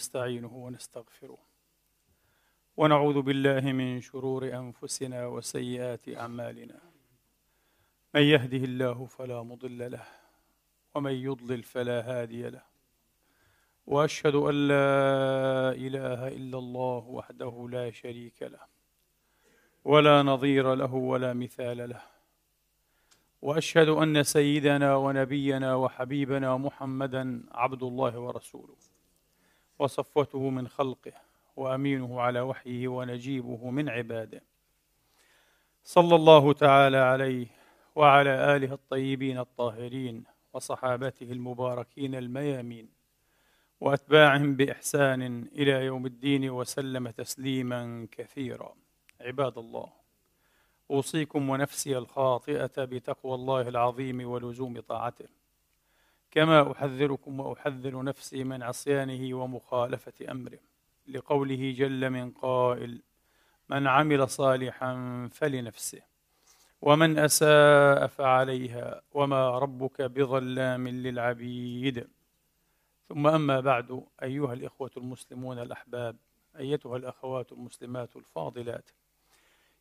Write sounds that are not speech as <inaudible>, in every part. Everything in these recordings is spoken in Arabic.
ونستعينه ونستغفره. ونعوذ بالله من شرور أنفسنا وسيئات أعمالنا. من يهده الله فلا مضل له ومن يضلل فلا هادي له. وأشهد أن لا إله إلا الله وحده لا شريك له ولا نظير له ولا مثال له. وأشهد أن سيدنا ونبينا وحبيبنا محمدا عبد الله ورسوله. وصفوته من خلقه وأمينه على وحيه ونجيبه من عباده. صلى الله تعالى عليه وعلى آله الطيبين الطاهرين وصحابته المباركين الميامين وأتباعهم بإحسان إلى يوم الدين وسلم تسليما كثيرا. عباد الله أوصيكم ونفسي الخاطئة بتقوى الله العظيم ولزوم طاعته. كما أحذركم وأحذر نفسي من عصيانه ومخالفة أمره لقوله جل من قائل من عمل صالحا فلنفسه ومن أساء فعليها وما ربك بظلام للعبيد. ثم أما بعد أيها الإخوة المسلمون الأحباب أيتها الأخوات المسلمات الفاضلات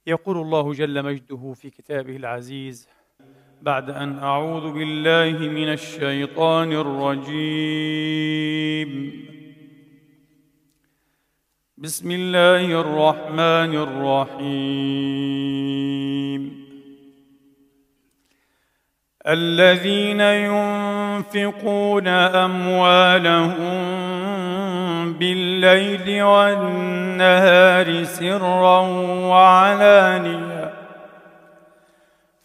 يقول الله جل مجده في كتابه العزيز بعد أن أعوذ بالله من الشيطان الرجيم. بسم الله الرحمن الرحيم. الذين ينفقون أموالهم بالليل والنهار سرا وعلانية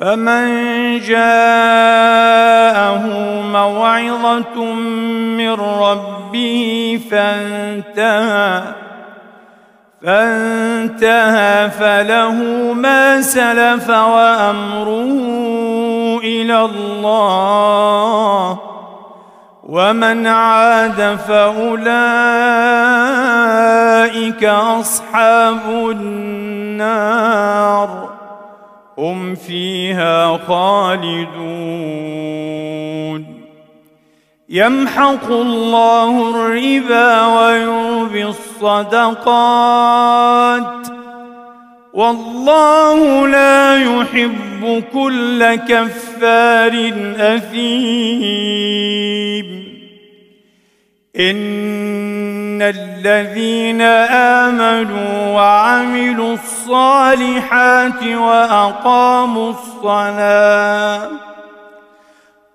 فمن جاءه موعظه من ربه فانتهى فانتهى فله ما سلف وامره إلى الله ومن عاد فاولئك اصحاب النار. هم فيها خالدون. يمحق الله الربا ويربي الصدقات. والله لا يحب كل كفار أثيم. الذين آمنوا وعملوا الصالحات وأقاموا الصلاة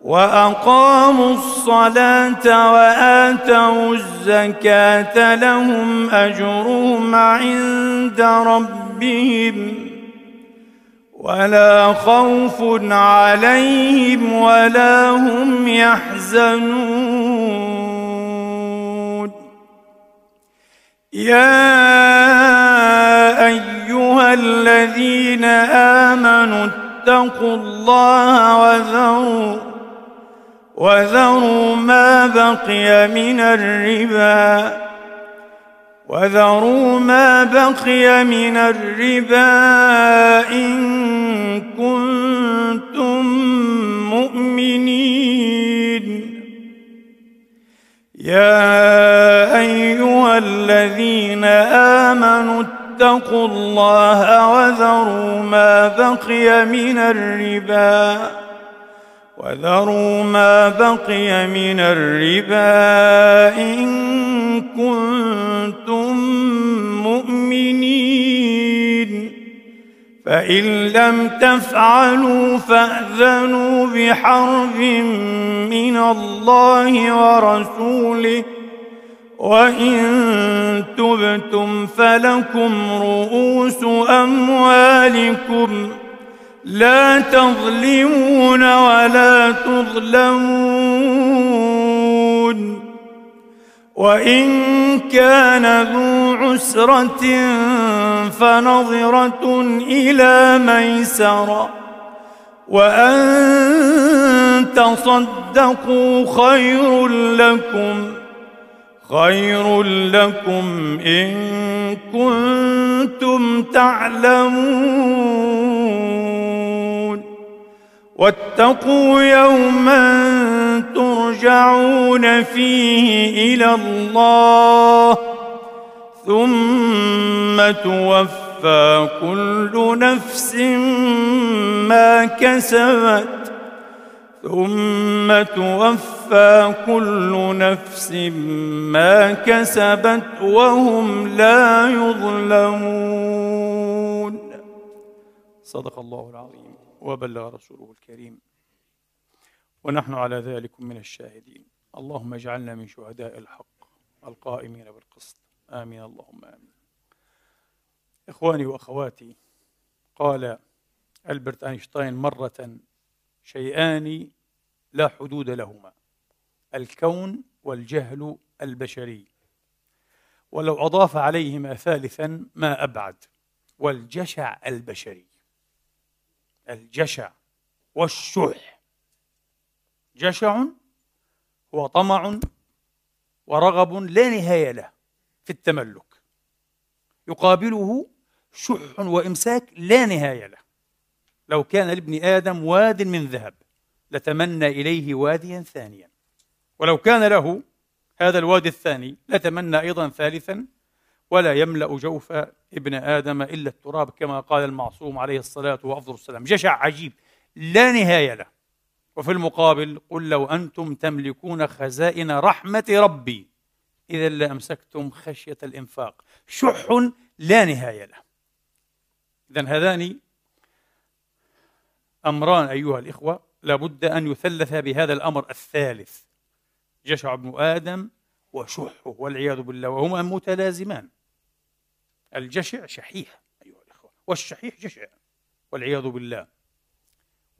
وأقاموا الصلاة وآتوا الزكاة لهم أجرهم عند ربهم ولا خوف عليهم ولا هم يحزنون يا أيها الذين آمنوا اتقوا الله وذروا وذروا ما بقي من الربا وذروا ما بقي من الربا إن كنتم مؤمنين. يا أيها الذين آمنوا اتقوا الله وذروا ما بقي من الربا وذروا ما بقي من الربا إن كنتم مؤمنين. فإن لم تفعلوا فأذنوا بحرب من الله ورسوله وإن تبتم فلكم رؤوس أموالكم لا تظلمون ولا تظلمون. وإن كان ذو عسرة فنظرة إلى ميسرة وأن تصدقوا خير لكم خير لكم إن كنتم تعلمون. واتقوا يوما ترجعون فيه إلى الله ثم توفى كل نفس ما كسبت. ثم توفى كل نفس ما كسبت وهم لا يظلمون. صدق الله العظيم وبلغ رسوله الكريم. ونحن على ذلك من الشاهدين. اللهم اجعلنا من شهداء الحق القائمين بالقسط. آمين. اللهم آمين. إخواني وأخواتي قال ألبرت أينشتاين مرة شيئان لا حدود لهما الكون والجهل البشري. ولو أضاف عليهما ثالثا ما أبعد والجشع البشري. الجشع والشح. جشع هو طمع ورغب لا نهاية له. في التملك. يقابله شح وإمساك لا نهاية له. لو كان لابن آدم واد من ذهب لتمنى إليه واديا ثانيا. ولو كان له هذا الوادي الثاني لتمنى أيضا ثالثا. ولا يملأ جوف ابن آدم إلا التراب كما قال المعصوم عليه الصلاة وأفضل السلام. جشع عجيب لا نهاية له. وفي المقابل قل لو أنتم تملكون خزائن رحمة ربي. إذا لأمسكتم خشية الإنفاق. شح لا نهاية له. إذا هذان أمران أيها الإخوة لابد أن يثلث بهذا الأمر الثالث. جشع ابن آدم وشحه والعياذ بالله وهما متلازمان. الجشع شحيح أيها الإخوة والشحيح جشع والعياذ بالله.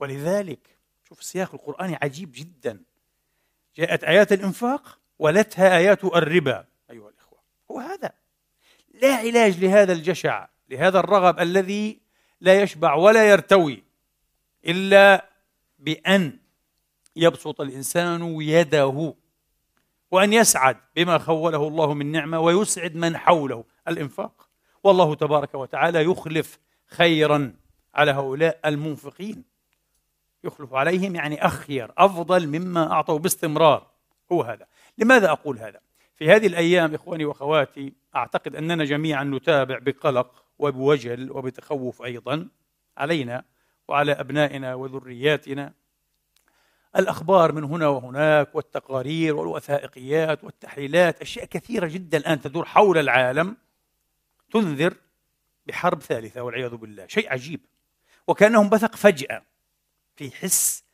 ولذلك شوف السياق القرآني عجيب جدا. جاءت آيات الإنفاق ولتها آيات الربا. أيها الإخوة. هو هذا. لا علاج لهذا الجشع لهذا الرغب الذي لا يشبع ولا يرتوي إلا بأن يبسط الإنسان يده وأن يسعد بما خوله الله من نعمة ويسعد من حوله. الإنفاق. والله تبارك وتعالى يخلف خيرا على هؤلاء المنفقين. يخلف عليهم يعني أخير أفضل مما أعطوا باستمرار. هو هذا. لماذا أقول هذا؟ في هذه الأيام إخواني وأخواتي أعتقد أننا جميعا نتابع بقلق وبوجل وبتخوف أيضا علينا وعلى أبنائنا وذرياتنا. الأخبار من هنا وهناك والتقارير والوثائقيات والتحليلات أشياء كثيرة جدا الآن تدور حول العالم تنذر بحرب ثالثة والعياذ بالله. شيء عجيب. وكأنهم بثق فجأة في حس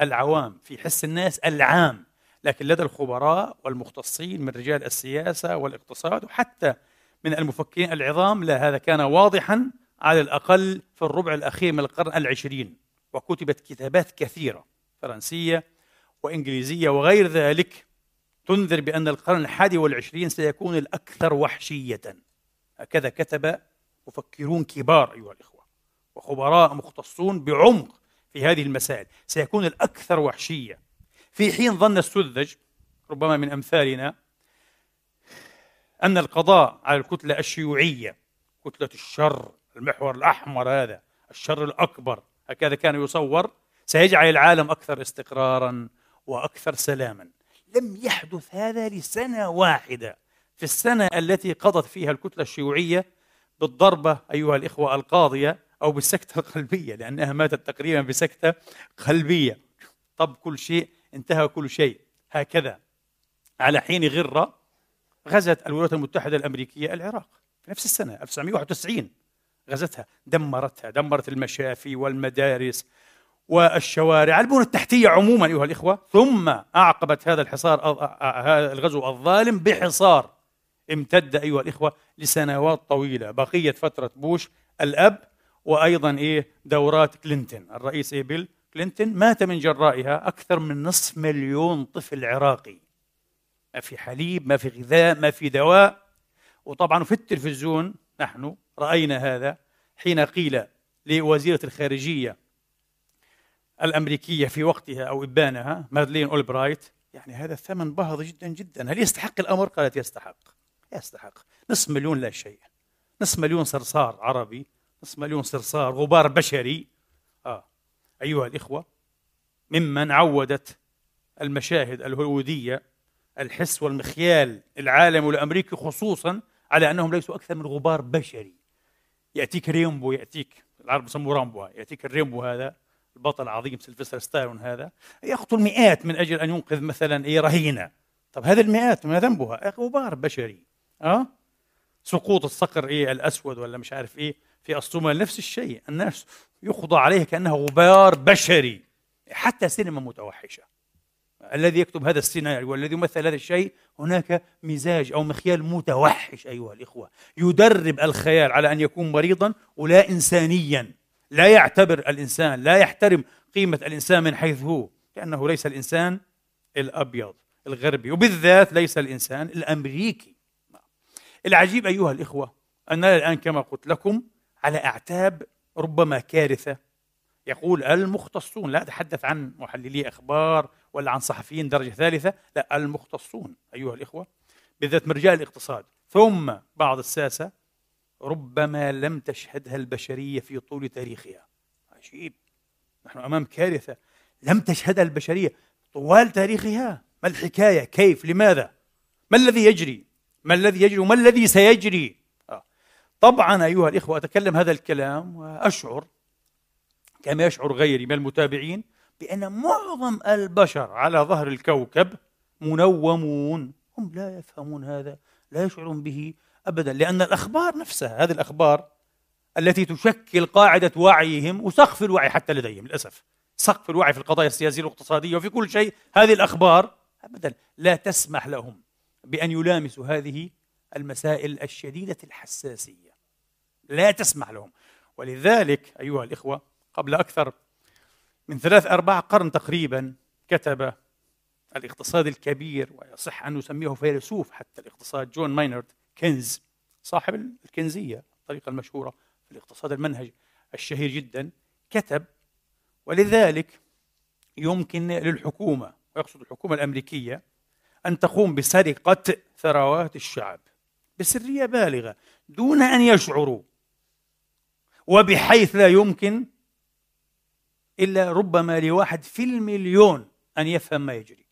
العوام في حس الناس العام. لكن لدى الخبراء والمختصين من رجال السياسة والاقتصاد وحتى من المفكرين العظام لا هذا كان واضحا على الأقل في الربع الأخير من القرن العشرين وكتبت كتابات كثيرة فرنسية وإنجليزية وغير ذلك تنذر بأن القرن الحادي والعشرين سيكون الأكثر وحشية. هكذا كتب مفكرون كبار أيها الإخوة وخبراء مختصون بعمق في هذه المسائل سيكون الأكثر وحشية. في حين ظن السذج ربما من أمثالنا أن القضاء على الكتلة الشيوعية كتلة الشر المحور الأحمر هذا الشر الأكبر هكذا كان يصور سيجعل العالم أكثر استقرارا وأكثر سلاما. لم يحدث هذا لسنة واحدة. في السنة التي قضت فيها الكتلة الشيوعية بالضربة أيها الإخوة القاضية أو بالسكتة القلبية لأنها ماتت تقريبا بسكتة قلبية. طب كل شيء انتهى كل شيء. هكذا. على حين غرة غزت الولايات المتحدة الأمريكية العراق في نفس السنة 1991 غزتها. دمرتها. دمرت المشافي والمدارس والشوارع. البنى التحتية عموما أيها الإخوة. ثم أعقبت هذا الحصار هذا الغزو الظالم بحصار. امتد أيها الإخوة لسنوات طويلة. بقية فترة بوش الأب وأيضا إيه دورات كلينتون. الرئيس إيه بيل كلينتون مات من جرائها أكثر من نصف مليون طفل عراقي. ما في حليب ما في غذاء ما في دواء. وطبعا في التلفزيون نحن رأينا هذا حين قيل لوزيرة الخارجية الأمريكية في وقتها أو إبانها مادلين أولبرايت يعني هذا الثمن باهظ جدا جدا. هل يستحق الأمر؟ قالت يستحق. يستحق. نصف مليون لا شيء. نصف مليون صرصار عربي نصف مليون صرصار غبار بشري. آه. أيها الإخوة ممن عودت المشاهد الهوليوودية الحس والمخيال العالمي والأمريكي خصوصا على أنهم ليسوا أكثر من غبار بشري. يأتيك ريمبو يأتيك العرب يسموه رامبو يأتيك الريمبو هذا البطل العظيم سيلفستر ستالون هذا يقتل مئات من أجل أن ينقذ مثلا إيه رهينة. طب هذه المئات ما ذنبها؟ غبار بشري. أه؟ سقوط الصقر إيه؟ الأسود ولا مش عارف إيه؟ في الصومال نفس الشيء الناس يقضى عليه كأنه غبار بشري. حتى سينما متوحشة. الذي يكتب هذا السيناريو والذي يمثل هذا الشيء هناك مزاج أو مخيال متوحش أيها الإخوة. يدرب الخيال على أن يكون مريضا ولا انسانيا. لا يعتبر الإنسان لا يحترم قيمة الإنسان من حيث هو. لأنه ليس الإنسان الأبيض الغربي. وبالذات ليس الإنسان الأمريكي. العجيب أيها الإخوة اننا الآن كما قلت لكم على أعتاب ربما كارثة. يقول المختصون لا أتحدث عن محللي أخبار ولا عن صحفيين درجة ثالثة لا المختصون أيها الإخوة بالذات من الاقتصاد. ثم بعض الساسة ربما لم تشهدها البشرية في طول تاريخها. عجيب. نحن أمام كارثة. لم تشهدها البشرية طوال تاريخها. ما الحكاية؟ كيف؟ لماذا؟ ما الذي يجري؟ ما الذي يجري؟ وما الذي سيجري. طبعا أيها الإخوة أتكلم هذا الكلام وأشعر كما يشعر غيري من المتابعين بأن معظم البشر على ظهر الكوكب منومون. هم لا يفهمون هذا لا يشعرون به أبدا لأن الأخبار نفسها هذه الأخبار التي تشكل قاعدة وعيهم وسقف الوعي حتى لديهم للأسف سقف الوعي في القضايا السياسية والاقتصادية وفي كل شيء هذه الأخبار أبدا لا تسمح لهم بأن يلامسوا هذه المسائل الشديدة الحساسية. لا تسمح لهم. ولذلك أيها الإخوة قبل أكثر من ثلاث أرباع قرن تقريبا كتب الاقتصاد الكبير ويصح أن نسميه فيلسوف حتى الاقتصاد جون ماينرد كنز صاحب الكنزية الطريقة المشهورة في الاقتصاد المنهج الشهير جدا كتب ولذلك يمكن للحكومة ويقصد الحكومة الأمريكية أن تقوم بسرقة ثروات الشعب. بسرية بالغة دون أن يشعروا. وبحيث لا يمكن إلا ربما لواحد في المليون أن يفهم ما يجري.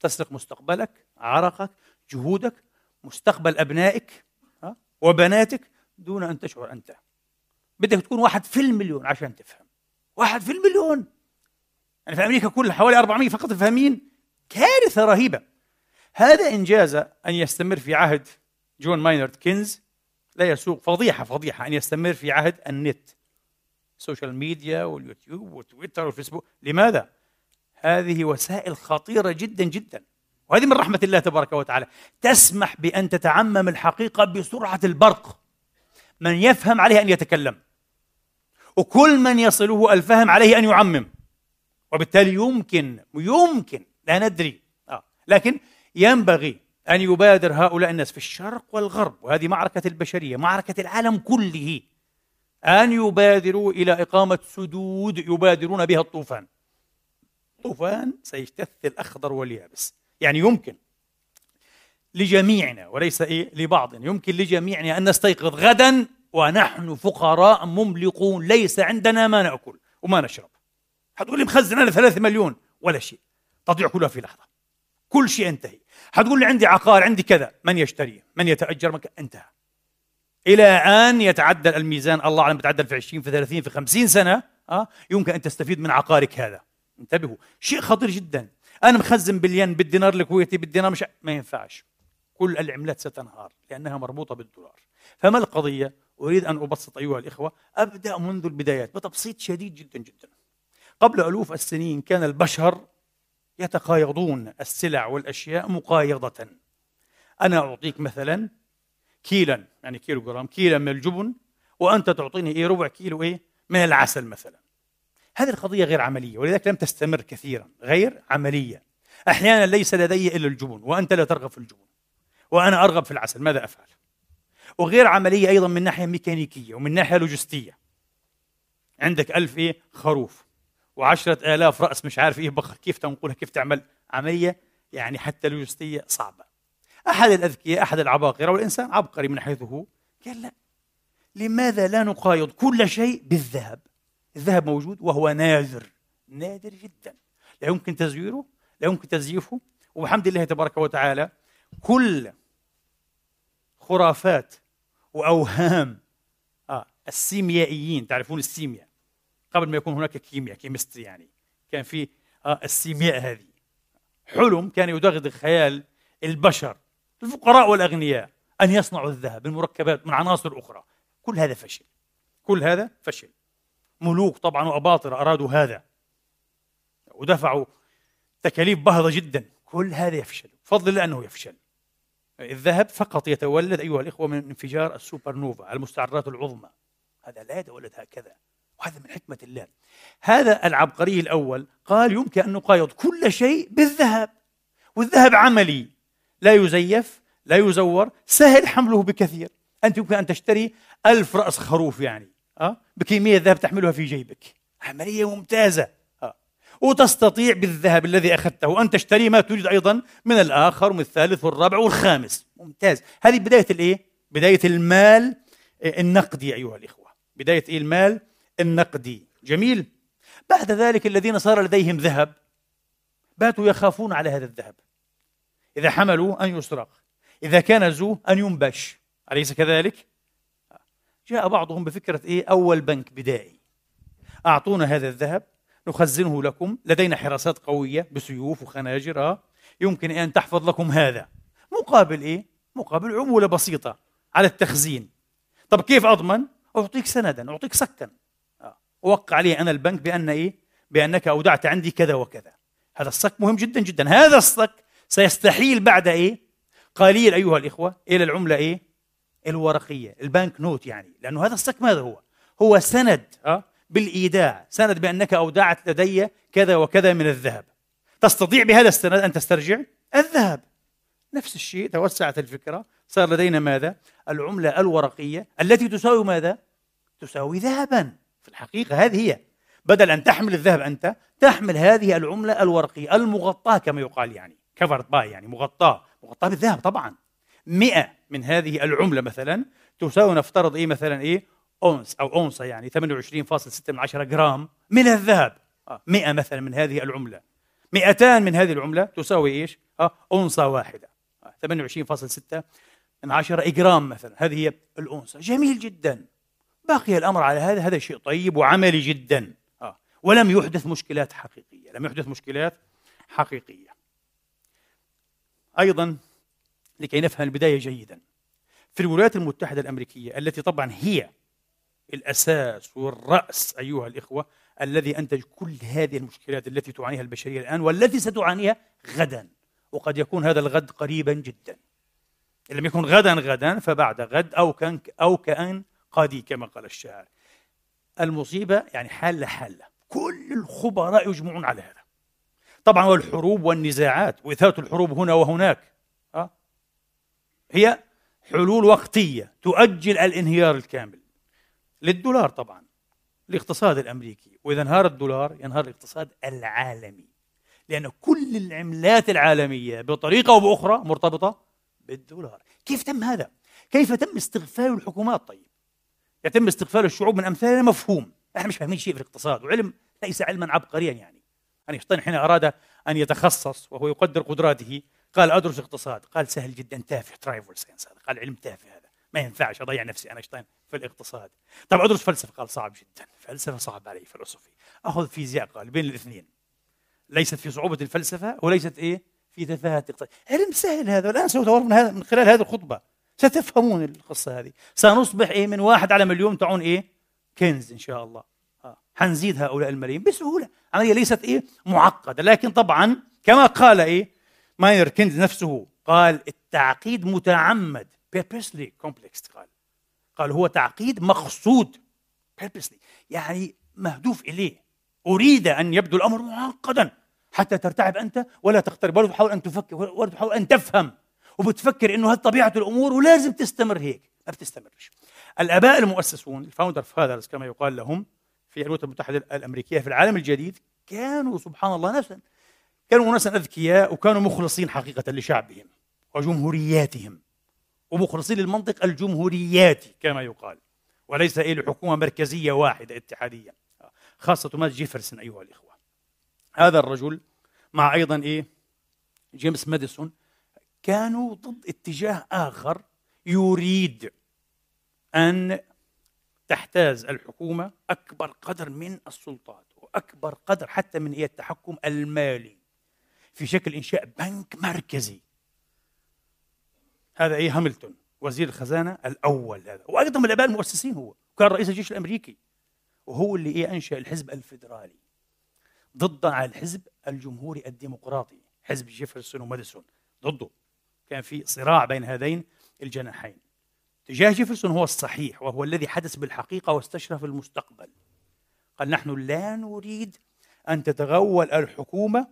تسرق مستقبلك عرقك جهودك مستقبل أبنائك وبناتك دون أن تشعر أنت. بدك تكون واحد في المليون عشان تفهم. واحد في المليون! يعني في أمريكا كلها حوالي 400 فقط فاهمين كارثة رهيبة. هذا إنجاز أن يستمر في عهد جون ماينرد كينز. لا يسوق فضيحة فضيحة أن يستمر في عهد النت ال social media واليوتيوب والتويتر والفيسبوك. لماذا؟ هذه وسائل خطيرة جدا جدا. وهذه من رحمة الله تبارك وتعالى. تسمح بأن تتعمم الحقيقة بسرعة البرق. من يفهم عليه أن يتكلم. وكل من يصله الفهم عليه أن يعمم. وبالتالي يمكن يمكن لا ندري. آه. لكن ينبغي أن يبادر هؤلاء الناس في الشرق والغرب وهذه معركة البشرية معركة العالم كله أن يبادروا إلى إقامة سدود يبادرون بها الطوفان. طوفان سيجتث الأخضر واليابس. يعني يمكن لجميعنا وليس إيه لبعضنا يمكن لجميعنا أن نستيقظ غدا ونحن فقراء مملقون. ليس عندنا ما نأكل وما نشرب. حتقول لي مخزن أنا ثلاثة مليون ولا شيء. تضيع كلها في لحظة. كل شيء ينتهي. حتقول لي عندي عقار عندي كذا. من يشتري؟ من يتأجر؟ مكان انتهى. إلى أن يتعدل الميزان الله أعلم بتعدل في 20 في 30 في 50 سنة أه؟ يمكن أن تستفيد من عقارك هذا. انتبهوا. شيء خطير جدا. أنا مخزن بالين بالدينار الكويتي بالدينار مش ما ينفعش. كل العملات ستنهار لأنها مربوطة بالدولار. فما القضية؟ أريد أن أبسط أيها الإخوة. أبدأ منذ البدايات بتبسيط شديد جدا جدا. قبل ألوف السنين كان البشر يتقايضون السلع والأشياء مقايضة. أنا أعطيك مثلا كيلا يعني كيلو جرام كيلا من الجبن وأنت تعطيني إيه ربع كيلو إيه من العسل مثلا. هذه القضية غير عملية ولذلك لم تستمر كثيرا غير عملية. أحيانا ليس لدي إلا الجبن وأنت لا ترغب في الجبن وأنا أرغب في العسل ماذا أفعل؟ وغير عملية أيضا من ناحية ميكانيكية ومن ناحية لوجستية. عندك ألف إيه خروف. وعشرة آلاف رأس مش عارف إيه بقر كيف تنقلها كيف تعمل عملية؟ يعني حتى لوجستية صعبة. أحد الأذكياء أحد العباقرة والإنسان عبقري من حيث هو قال لا. لماذا لا نقايض كل شيء بالذهب؟ الذهب موجود وهو نادر نادر جدا. لا يمكن تزويره لا يمكن تزييفه. وبحمد الله تبارك وتعالى كل خرافات وأوهام آه السيميائيين تعرفون السيمياء؟ قبل ما يكون هناك كيمياء كيمستري يعني. كان في آه السيمياء هذه. حلم كان يدغدغ خيال البشر الفقراء والأغنياء أن يصنعوا الذهب من مركبات من عناصر أخرى. كل هذا فشل. كل هذا؟ فشل. ملوك طبعا وأباطرة أرادوا هذا. ودفعوا تكاليف باهظة جدا. كل هذا يفشل. بفضل الله أنه يفشل. الذهب فقط يتولد أيها الإخوة من انفجار السوبر نوفا المستعرات العظمى. هذا لا يتولد هكذا. وهذا من حكمة الله. هذا العبقري الأول قال يمكن أن نقايض كل شيء بالذهب والذهب عملي. لا يزيف لا يزور سهل حمله بكثير. أنت يمكن أن تشتري ألف رأس خروف يعني أه؟ بكمية ذهب تحملها في جيبك. عملية ممتازة أه؟ وتستطيع بالذهب الذي أخذته أن تشتري ما تريد أيضا من الآخر ومن الثالث والرابع والخامس. ممتاز. هذه بداية الإيه؟ بداية المال النقدي أيها الإخوة. بداية إيه المال؟ النقدي جميل. بعد ذلك الذين صار لديهم ذهب باتوا يخافون على هذا الذهب. إذا حملوا أن يسرق إذا كنزوا أن ينبش. أليس كذلك؟ جاء بعضهم بفكرة إيه؟ أول بنك بدائي. أعطونا هذا الذهب نخزنه لكم. لدينا حراسات قوية بسيوف وخناجر آه. يمكن أن تحفظ لكم هذا. مقابل إيه؟ مقابل عمولة بسيطة على التخزين. طب كيف أضمن؟ أعطيك سندا أعطيك سكا أوقع عليه أنا البنك بأن إيه؟ بأنك أودعت عندي كذا وكذا. هذا الصك مهم جدا جدا. هذا الصك سيستحيل بعد إيه؟ قليل أيها الإخوة إلى العملة إيه؟ الورقية البنك نوت يعني. لأنه هذا الصك ماذا هو؟ هو سند أه؟ بالإيداع. سند بأنك أودعت لدي كذا وكذا من الذهب. تستطيع بهذا السند أن تسترجع الذهب. نفس الشيء توسعت الفكرة. صار لدينا ماذا؟ العملة الورقية التي تساوي ماذا؟ تساوي ذهبا. في الحقيقة هذه هي. بدل أن تحمل الذهب أنت تحمل هذه العملة الورقية المغطاة كما يقال يعني. كفرت باي يعني مغطاة. مغطاة بالذهب طبعا. 100 من هذه العملة مثلا تساوي نفترض إيه مثلا إيه؟ أونس أو أونصة يعني 28.6 من عشرة جرام من الذهب. 100 آه، مثلا من هذه العملة. 200 من هذه العملة تساوي إيش؟ آه، أونصة واحدة. 28.6 آه، من عشرة جرام مثلا. هذه هي الأونصة. جميل جدا. بقي الأمر على هذا هذا شيء طيب وعملي جدا. ولم يحدث مشكلات حقيقية لم يحدث مشكلات حقيقية. أيضا لكي نفهم البداية جيدا في الولايات المتحدة الأمريكية التي طبعا هي الأساس والرأس أيها الإخوة الذي أنتج كل هذه المشكلات التي تعانيها البشرية الآن والتي ستعانيها غدا. وقد يكون هذا الغد قريبا جدا. إن لم يكن غدا غدا فبعد غد أو كان أو كأن قادي كما قال الشاعر. المصيبة يعني حالة حالة. كل الخبراء يجمعون على هذا. طبعا والحروب والنزاعات وإثارة الحروب هنا وهناك. هي حلول وقتية تؤجل الانهيار الكامل. للدولار طبعا الاقتصاد الأمريكي. وإذا انهار الدولار ينهار الاقتصاد العالمي. لأن كل العملات العالمية بطريقة أو بأخرى مرتبطة بالدولار. كيف تم هذا؟ كيف تم استغفال الحكومات؟ طيب؟ يتم استغفال الشعوب من أمثالنا مفهوم. إحنا مش فاهمين شيء في الاقتصاد وعلم ليس علما عبقريا يعني. أينشتاين حين أراد أن يتخصص وهو يقدر قدراته قال أدرس اقتصاد قال سهل جدا تافه trivial science هذا قال علم تافه هذا. ما ينفعش أضيع نفسي اينشتاين في الاقتصاد. طب أدرس فلسفة قال صعب جدا. فلسفة صعب علي فلسفي. أخذ فيزياء قال بين الاثنين. ليست في صعوبة الفلسفة وليست إيه؟ في تفاهة الاقتصاد. علم سهل هذا والان سوف من هذا من خلال هذه الخطبة. ستفهمون القصة هذه. سنصبح إيه من واحد على مليون تعون إيه؟ كينز إن شاء الله. آه. حنزيد هؤلاء الملايين. بسهولة. عملية ليست إيه؟ معقدة. لكن طبعا كما قال إيه؟ ماير كينز نفسه قال التعقيد متعمد. Purposely complex قال. قال هو تعقيد مقصود. Purposely. يعني مهدوف إليه. أريد أن يبدو الأمر معقدا. حتى ترتعب أنت ولا تقترب ولا تحاول أن تفكر ولا تحاول أن تفهم. وبتفكر إنه هذه طبيعة الأمور ولازم تستمر هيك. ما بتستمرش. الآباء المؤسسون ال founder fathers كما يقال لهم في الولايات المتحدة الأمريكية في العالم الجديد كانوا سبحان الله ناسا كانوا ناسا أذكياء وكانوا مخلصين حقيقة لشعبهم وجمهورياتهم ومخلصين للمنطق الجمهورياتي كما يقال. وليس إيه لحكومه مركزية واحدة اتحادية خاصة توماس جيفرسون أيها الإخوة. هذا الرجل مع أيضا إيه؟ جيمس ماديسون كانوا ضد اتجاه آخر يريد أن تحتاز الحكومة أكبر قدر من السلطات وأكبر قدر حتى من التحكم المالي في شكل إنشاء بنك مركزي. هذا إيه هاملتون وزير الخزانة الأول هذا وأيضا من الأباء المؤسسين هو كان رئيس الجيش الأمريكي وهو اللي إيه أنشأ الحزب الفيدرالي ضد الحزب الجمهوري الديمقراطي حزب جيفرسون وماديسون ضده. كان في صراع بين هذين الجناحين اتجاه جيفرسون هو الصحيح وهو الذي حدث بالحقيقة واستشرف المستقبل قال نحن لا نريد أن تتغول الحكومة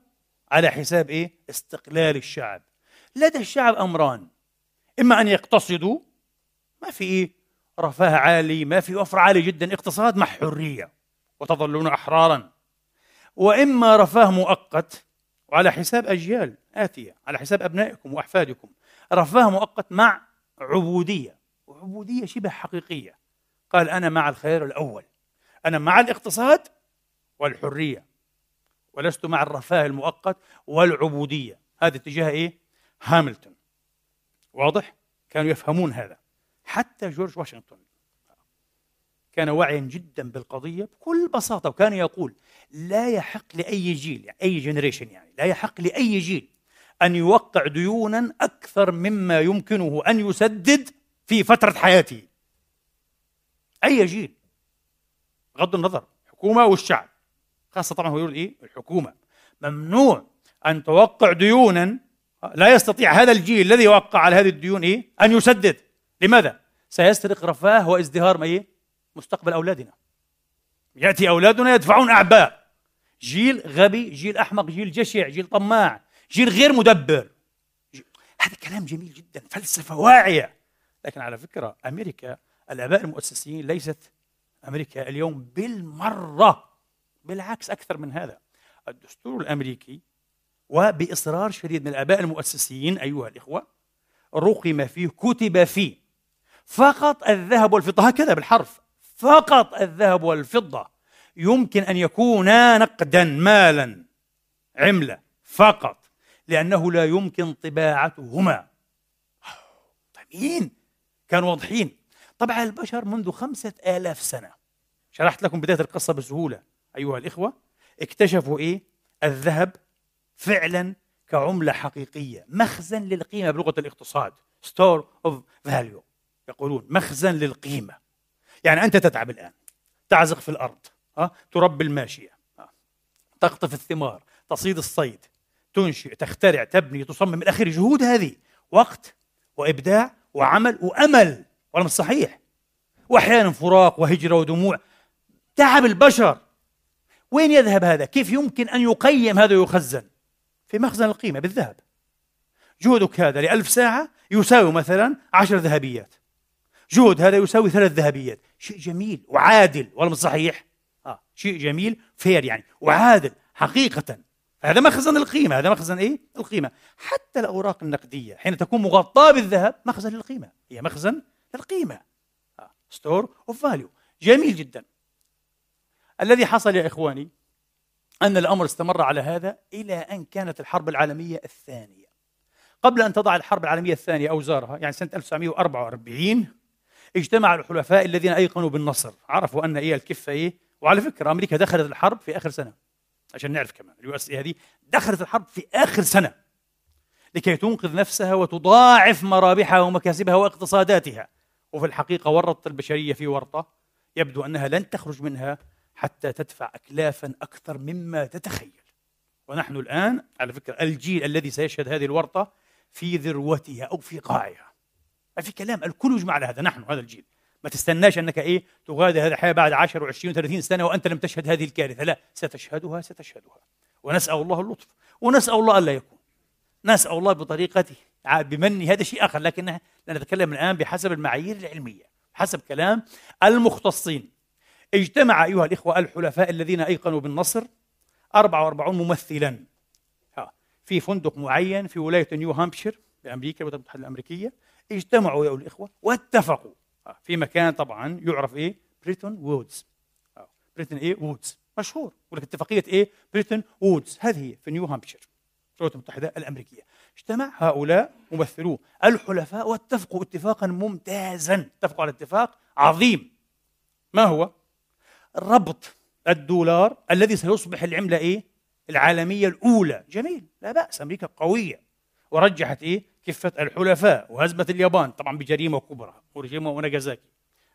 على حساب إيه؟ استقلال الشعب لدى الشعب أمران إما أن يقتصدوا ما في إيه؟ رفاه عالي ما في وفر عالي جدا اقتصاد مع حرية وتظلون أحرارا وإما رفاه مؤقت وعلى حساب أجيال آتية على حساب أبنائكم وأحفادكم. رفاه مؤقت مع عبودية وعبودية شبه حقيقية. قال أنا مع الخير الأول. أنا مع الاقتصاد والحرية. ولست مع الرفاه المؤقت والعبودية. هذا اتجاه إيه؟ هاملتون. واضح؟ كانوا يفهمون هذا. حتى جورج واشنطن كان واعيا جدا بالقضية بكل بساطة وكان يقول لا يحق لأي جيل يعني أي جنريشن يعني لا يحق لأي جيل أن يوقع ديونا أكثر مما يمكنه أن يسدد في فترة حياته. أي جيل. بغض النظر حكومة والشعب خاصة طبعا هو يقول إيه؟ الحكومة. ممنوع أن توقع ديونا لا يستطيع هذا الجيل الذي يوقع على هذه الديون إيه؟ أن يسدد. لماذا؟ سيسترق رفاه وازدهار ما إيه؟ مستقبل أولادنا. يأتي أولادنا يدفعون أعباء. جيل غبي جيل أحمق جيل جشع جيل طماع جيل غير مدبر. هذا كلام جميل جدا فلسفة واعية. لكن على فكرة أمريكا الآباء المؤسسين ليست أمريكا اليوم بالمرة بالعكس أكثر من هذا. الدستور الأمريكي وبإصرار شديد من الآباء المؤسسين أيها الإخوة رقم فيه كتب فيه. فقط الذهب والفضة هكذا بالحرف. فقط الذهب والفضة. يمكن أن يكونا نقدا مالا عملة فقط لأنه لا يمكن طباعتهما. طيب كانوا واضحين. طبع البشر منذ خمسة آلاف سنة. شرحت لكم بداية القصة بسهولة أيها الإخوة. اكتشفوا إيه؟ الذهب فعلا كعملة حقيقية. مخزن للقيمة بلغة الاقتصاد. Store of value. يقولون مخزن للقيمة. يعني أنت تتعب الآن تعزق في الأرض أه؟ تربي الماشية أه؟ تقطف الثمار تصيد الصيد تنشئ تخترع تبني تصمم آخره جهود هذه وقت وإبداع وعمل وأمل ولا مش صحيح واحيانا فراق وهجرة ودموع تعب البشر وين يذهب هذا؟ كيف يمكن أن يقيم هذا ويخزن؟ في مخزن القيمة بالذهب جهدك هذا لألف ساعة يساوي مثلا عشر ذهبيات جهد هذا يساوي ثلاث ذهبيات. شيء جميل وعادل. ولا صحيح؟ آه شيء جميل فير يعني. وعادل حقيقة. هذا مخزن القيمة. هذا مخزن إيه؟ القيمة. حتى الأوراق النقدية حين تكون مغطاة بالذهب مخزن للقيمة. هي مخزن للقيمة. store of value جميل جدا. الذي حصل يا إخواني أن الأمر استمر على هذا إلى أن كانت الحرب العالمية الثانية. قبل أن تضع الحرب العالمية الثانية أوزارها يعني سنة 1944 اجتمع الحلفاء الذين أيقنوا بالنصر. عرفوا أن إيه الكفة إيه؟ وعلى فكرة أمريكا دخلت الحرب في آخر سنة. عشان نعرف كمان ال US هذه دخلت الحرب في آخر سنة. لكي تنقذ نفسها وتضاعف مرابحها ومكاسبها واقتصاداتها. وفي الحقيقة ورطت البشرية في ورطة يبدو أنها لن تخرج منها حتى تدفع أكلافا أكثر مما تتخيل. ونحن الآن على فكرة الجيل الذي سيشهد هذه الورطة في ذروتها أو في قاعها. ما في كلام. الكل يجمع على هذا. نحن هذا الجيل. ما تستناش أنك إيه تغادر هذه الحياة بعد 10 و20 و30 سنة وأنت لم تشهد هذه الكارثة، لا ستشهدها ستشهدها. ونسأل الله اللطف، ونسأل الله ألا يكون. نسأل الله بطريقته بمني هذا شيء آخر. لكن نتكلم الآن بحسب المعايير العلمية، حسب كلام المختصين. اجتمع أيها الإخوة الحلفاء الذين أيقنوا بالنصر 44 ممثلا. في فندق معين في ولاية نيو هامبشير بأمريكا الولايات المتحده الأمريكية. اجتمعوا يا الإخوة واتفقوا. في مكان طبعا يعرف إيه؟ بريتون وودز. بريتون إيه؟ وودز. مشهور. يقول لك اتفاقية إيه؟ بريتون وودز. هذه هي في نيو هامبشير الولايات المتحدة الأمريكية. اجتمع هؤلاء ممثلو الحلفاء واتفقوا اتفاقا ممتازا. اتفقوا على اتفاق عظيم. ما هو؟ ربط الدولار الذي سيصبح العملة إيه؟ العالمية الأولى. جميل. لا بأس. أمريكا قوية. ورجحت إيه؟ كفه الحلفاء وهزمت اليابان؟ طبعا بجريمة كبرى هيروشيما وناجازاكي.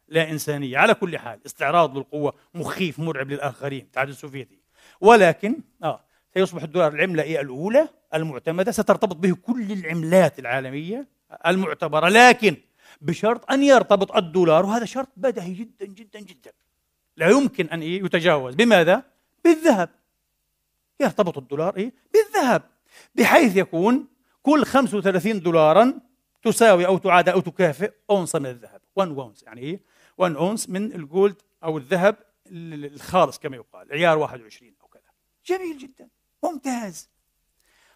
لا إنسانية. على كل حال استعراض للقوه مخيف مرعب للآخرين الاتحاد السوفيتي. ولكن آه سيصبح الدولار العملة إيه الأولى المعتمدة سترتبط به كل العملات العالمية المعتبرة. لكن بشرط أن يرتبط الدولار وهذا شرط بديهي جدا جدا جدا. لا يمكن إيه يتجاوز. بماذا؟ بالذهب. يرتبط الدولار إيه؟ بالذهب. بحيث يكون كل 35 دولارا تساوي أو تعادل أو تكافئ اونصه من الذهب. 1 اونس يعني إيه 1 اونس من ال gold أو الذهب الخالص كما يقال عيار 21 أو كذا. جميل جدا ممتاز.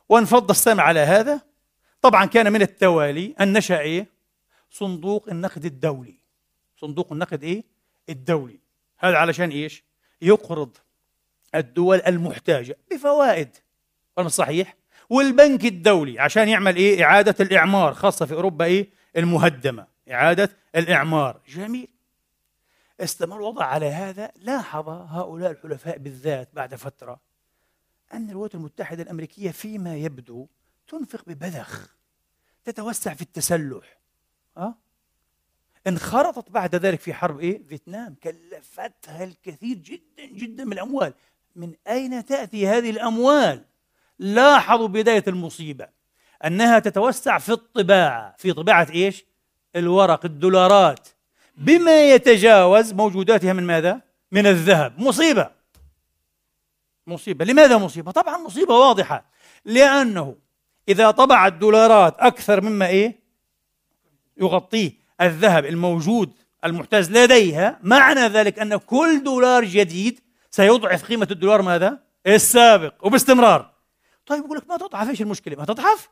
وانفض السمع على هذا. طبعا كان من التوالي أن نشأ إيه؟ صندوق النقد الدولي. صندوق النقد إيه؟ الدولي. هذا علشان إيش؟ يقرض الدول المحتاجة بفوائد. صحيح؟ والبنك الدولي عشان يعمل إيه؟ إعادة الإعمار خاصة في أوروبا إيه؟ المهدمة. إعادة الإعمار. جميل. استمر الوضع على هذا. لاحظ هؤلاء الحلفاء بالذات بعد فترة أن الولايات المتحدة الأمريكية فيما يبدو تنفق ببذخ تتوسع في التسلح. أه؟ انخرطت بعد ذلك في حرب إيه؟ فيتنام. كلفتها الكثير جدا جدا من الأموال. من أين تأتي هذه الأموال؟ لاحظوا بداية المصيبة أنها تتوسع في الطباعة في طباعة إيش؟ الورق الدولارات بما يتجاوز موجوداتها من ماذا؟ من الذهب مصيبة مصيبة لماذا مصيبة؟ طبعا مصيبة واضحة لأنه إذا طبع الدولارات أكثر مما إيه؟ يغطيه الذهب الموجود المحتاج لديها معنى ذلك أن كل دولار جديد سيضعف قيمة الدولار ماذا؟ السابق وباستمرار طيب يقول لك ما تضعف إيش المشكلة؟ ما تضعف؟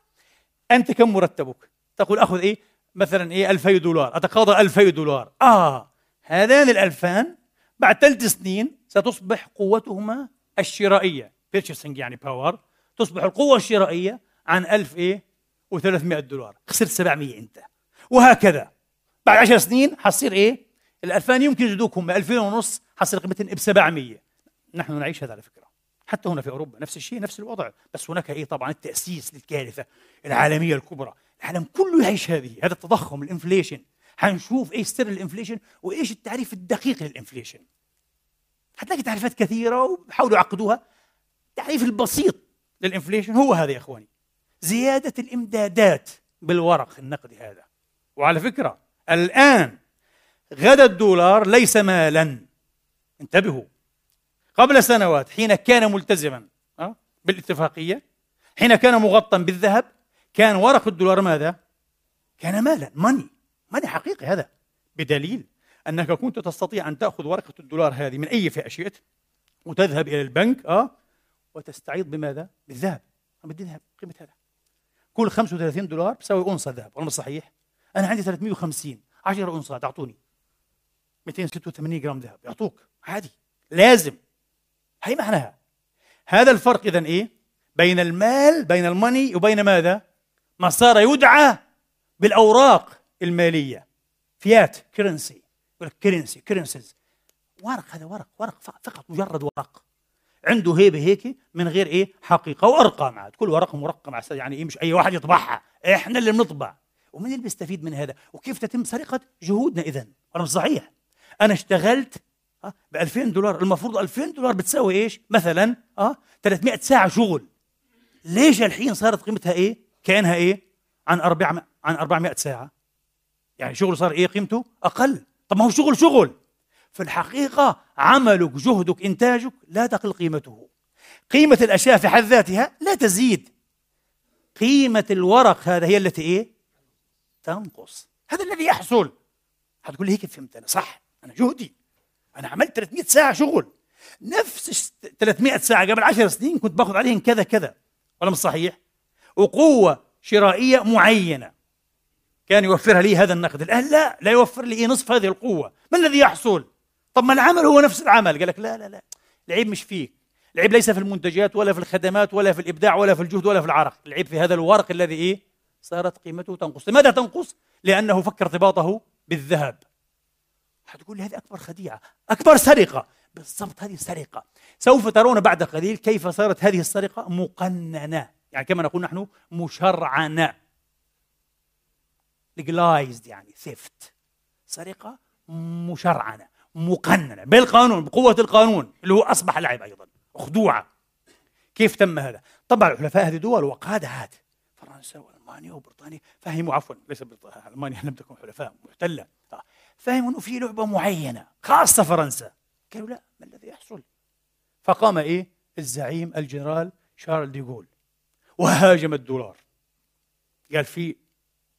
أنت كم مرتبك؟ تقول أخذ إيه؟ مثلا إيه؟ 2000 دولار. أتقاضى 2000 دولار. آه هذان الألفان بعد ثلاث سنين ستصبح قوتهما الشرائية. purchasing يعني power تصبح القوة الشرائية عن 1000 إيه؟ و300 دولار. خسرت 700 أنت. وهكذا. بعد 10 سنين حصير إيه؟ الألفان يمكن يزيدوك هم 2000 ونص حصير قيمتهم ب 700 نحن نعيش هذا على فكرة. حتى هنا في أوروبا نفس الشيء نفس الوضع. بس هناك إيه؟ طبعا التأسيس للكارثة العالمية الكبرى. العالم كله يعيش هذه هذا التضخم ال inflation. حنشوف إيش سر ال inflation وإيش التعريف الدقيق لل inflation. حتلاقي تعريفات كثيرة وبحاولوا يعقدوها. التعريف البسيط للإنفليشن هو هذا يا إخواني. زيادة الإمدادات بالورق النقدي هذا. وعلى فكرة الآن غدا الدولار ليس مالا. انتبهوا. قبل سنوات حين كان ملتزما بالاتفاقية حين كان مغطى بالذهب كان ورق الدولار ماذا؟ كان مالا ماني ماني حقيقي هذا بدليل أنك كنت تستطيع أن تأخذ ورقة الدولار هذه من أي فئة شئت وتذهب إلى البنك أه وتستعيض بماذا؟ بالذهب بدي ذهب قيمة هذا كل 35 دولار بساوي أونصة ذهب ولا صحيح؟ أنا عندي 350 10 أونصات أعطوني 286 جرام ذهب يعطوك عادي لازم هي معناها. هذا الفرق اذا إيه؟ بين المال بين ال money وبين ماذا؟ ما صار يدعى بالأوراق المالية. fiat currency يقول لك currency currencies ورق هذا ورق ورق فقط مجرد ورق. عنده هيبة هيك من غير إيه؟ حقيقة وأرقام عاد. كل ورقه مرقمه يعني إيه؟ مش أي واحد يطبعها. إحنا اللي بنطبع. ومن اللي بيستفيد من هذا؟ وكيف تتم سرقة جهودنا اذا ولا مش صحيح. أنا اشتغلت ب 2000 دولار. المفروض 2000 دولار بتساوي إيش؟ مثلا آه 300 ساعة شغل. ليش الحين صارت قيمتها إيه؟ كأنها إيه؟ عن 400 عن 400 ساعة. يعني شغل صار إيه قيمته؟ أقل. طب ما هو شغل شغل. في الحقيقة عملك جهدك إنتاجك لا تقل قيمته. قيمة الأشياء في حد ذاتها لا تزيد. قيمة الورق هذا هي التي إيه؟ تنقص. هذا الذي يحصل. حتقول لي هيك فهمت أنا. صح. أنا جهدي. أنا عملت 300 ساعة شغل. نفس 300 ساعة قبل 10 سنين كنت باخذ عليهم كذا كذا. ولا مش صحيح؟ وقوة شرائية معينة. كان يوفرها لي هذا النقد. الآن لا لا يوفر لي نصف هذه القوة. ما الذي يحصل؟ طب ما العمل هو نفس العمل. قال لك لا لا لا. العيب مش فيك. العيب ليس في المنتجات ولا في الخدمات ولا في الإبداع ولا في الجهد ولا في العرق. العيب في هذا الورق الذي إيه؟ صارت قيمته تنقص. لماذا تنقص؟ لأنه فك ارتباطه بالذهب. حتقول لي هذه أكبر خديعة أكبر سرقة. بالضبط هذه السرقة. سوف ترون بعد قليل كيف صارت هذه السرقة مقننة. يعني كما نقول نحن مشرعنة. legalized يعني ثيفت سرقة مشرعنة مقننة. بالقانون بقوة القانون اللي هو أصبح لعب أيضا. خدوعه كيف تم هذا؟ طبعا الحلفاء هذه دول وقادها فرنسا وألمانيا وبريطانيا. فهموا عفوا ليس بريطانيا ألمانيا لم تكن حلفاء محتلة. فهموا إنه في لعبة معينة خاصة فرنسا قالوا لا ما الذي يحصل؟ فقام إيه؟ الزعيم الجنرال شارل ديغول وهاجم الدولار قال في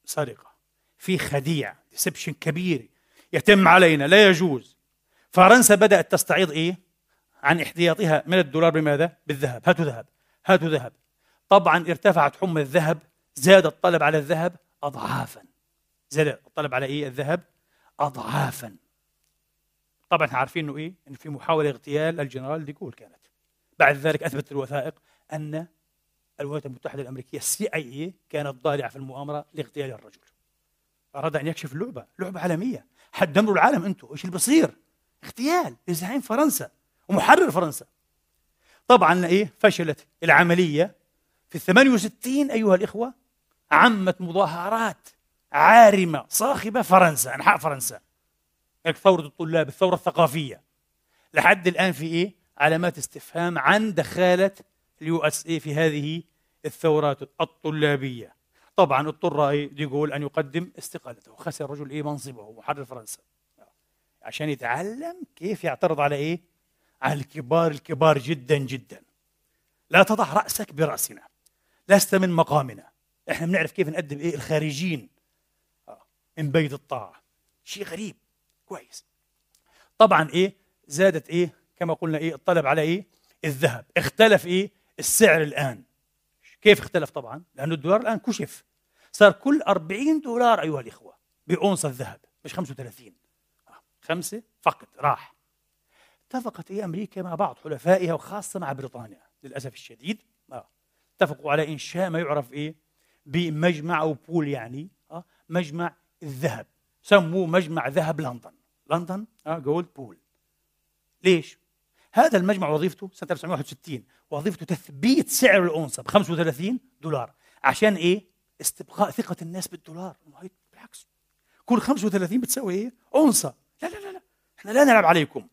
سرقة في خديعه deception كبير يتم علينا لا يجوز فرنسا بدأت تستعيض إيه؟ عن احتياطها من الدولار بماذا؟ بالذهب هاتوا ذهب هاتوا ذهب طبعا ارتفعت حمى الذهب زاد الطلب على الذهب اضعافا زاد الطلب على إيه؟ الذهب اضعافا. طبعا عارفين إنه إيه؟ إنه في محاولة اغتيال الجنرال ديغول كانت. بعد ذلك أثبتت الوثائق أن الولايات المتحدة الأمريكية ال CIA كانت ضالعة في المؤامرة لاغتيال الرجل. أراد أن يكشف اللعبه لعبة عالمية. حتدمروا العالم أنتم إيش اللي بيصير اغتيال. لزعيم فرنسا. ومحرر فرنسا. طبعا إيه؟ فشلت العملية في ال 68 أيها الإخوة. عمت مظاهرات. عارمة صاخبة فرنسا أنحاء فرنسا. ثورة الطلاب الثورة الثقافية. لحد الآن في إيه؟ علامات استفهام عن دخاله ال USA في هذه الثورات الطلابية. طبعا اضطر ديغول أن يقدم استقالته. خسر الرجل إيه؟ منصبه محرر فرنسا. عشان يتعلم كيف يعترض على إيه؟ على الكبار الكبار جدا جدا. لا تضع رأسك برأسنا. لست من مقامنا. إحنا بنعرف كيف نقدم إيه؟ الخارجين. من بيت الطاعة. شيء غريب. كويس. طبعا إيه زادت إيه كما قلنا إيه الطلب على إيه الذهب. اختلف إيه السعر الآن. كيف اختلف طبعا؟ لأنه الدولار الآن كشف. صار كل 40 دولار أيها الإخوة باونصه الذهب مش 35 خمسة فقط راح. اتفقت إيه أمريكا مع بعض حلفائها وخاصة مع بريطانيا للأسف الشديد. آه. اتفقوا على إنشاء ما يعرف إيه بمجمع أو بول يعني. آه. مجمع الذهب. سموه مجمع ذهب لندن. لندن جولد بول ليش؟ هذا المجمع وظيفته سنة 1961 وظيفته تثبيت سعر الأونصة ب 35 دولار. عشان إيه؟ استبقاء ثقة الناس بالدولار. بالعكس كل 35 بتساوي إيه؟ أونصة. لا لا لا لا. إحنا لا نلعب عليكم.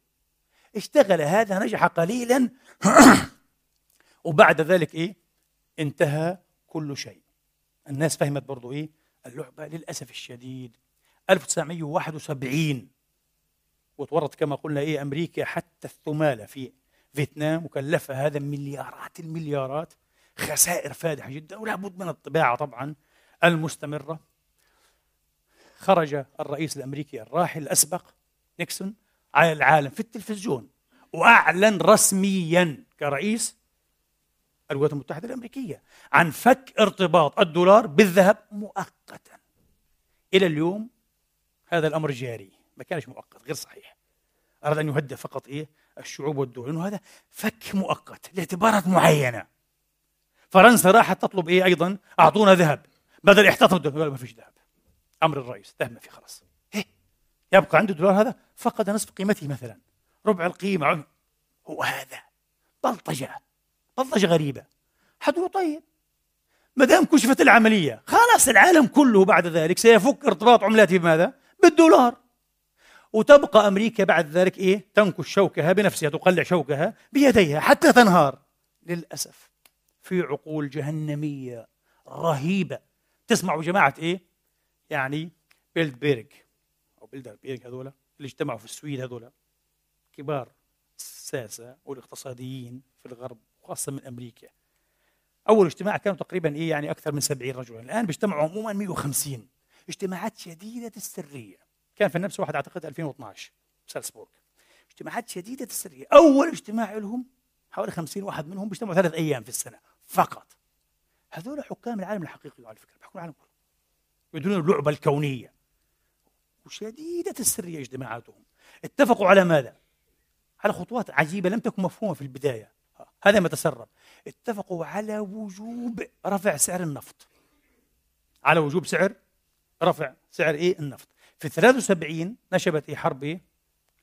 اشتغل هذا نجح قليلا. <coughs> وبعد ذلك إيه؟ انتهى كل شيء. الناس فهمت برضو إيه؟ اللعبة للأسف الشديد. 1971 وتورط كما قلنا إيه أمريكا حتى الثمالة في فيتنام وكلفها هذا مليارات المليارات. خسائر فادحة جدا ولا بد من الطباعة طبعا المستمرة. خرج الرئيس الأمريكي الراحل الأسبق نيكسون على العالم في التلفزيون وأعلن رسميا كرئيس الولايات المتحدة الأمريكية عن فك ارتباط الدولار بالذهب مؤقتا. إلى اليوم هذا الأمر جاري ما كانش مؤقت غير صحيح. أراد أن يهدئ فقط إيه؟ الشعوب والدول إنه هذا فك مؤقت لاعتبارات معينة. فرنسا راحت تطلب إيه؟ أيضا أعطونا ذهب بدل احتفظوا بالدولار ما فيش ذهب. أمر الرئيس ذهب ما في خلاص. إيه؟ يبقى عنده دولار هذا فقد نصف قيمته مثلا. ربع القيمة هو هذا. بلطجة. بلطجة غريبة. حتقول طيب ما دام كشفت العملية خلاص العالم كله بعد ذلك سيفك ارتباط عملاته بماذا؟ بالدولار. وتبقى أمريكا بعد ذلك إيه؟ تنكش شوكها بنفسها تقلع شوكها بيديها حتى تنهار. للأسف في عقول جهنمية رهيبة. تسمعوا جماعة إيه؟ يعني بيلدبيرغ أو بيلدربيرغ هذولا اللي اجتمعوا في السويد هذولا. كبار الساسة والاقتصاديين في الغرب. وخاصة من أمريكا. أول اجتماع كانوا تقريبا إيه يعني أكثر من 70 رجلا. الآن بيجتمعوا عموما 150 اجتماعات شديدة السرية. كان في نفس واحد أعتقد 2012 سالسبورغ اجتماعات شديدة السرية. أول اجتماع لهم حوالي 50 واحد منهم بيجتمعوا ثلاث أيام في السنة فقط. هذول حكام العالم الحقيقي على فكرة بيحكموا العالم كله. يدرون اللعبة الكونية. وشديدة السرية اجتماعاتهم. اتفقوا على ماذا؟ على خطوات عجيبة لم تكن مفهومة في البداية. هذا ما تسرب. اتفقوا على وجوب رفع سعر النفط. على وجوب سعر رفع سعر إيه؟ النفط. في 73 نشبت إيه حرب إيه؟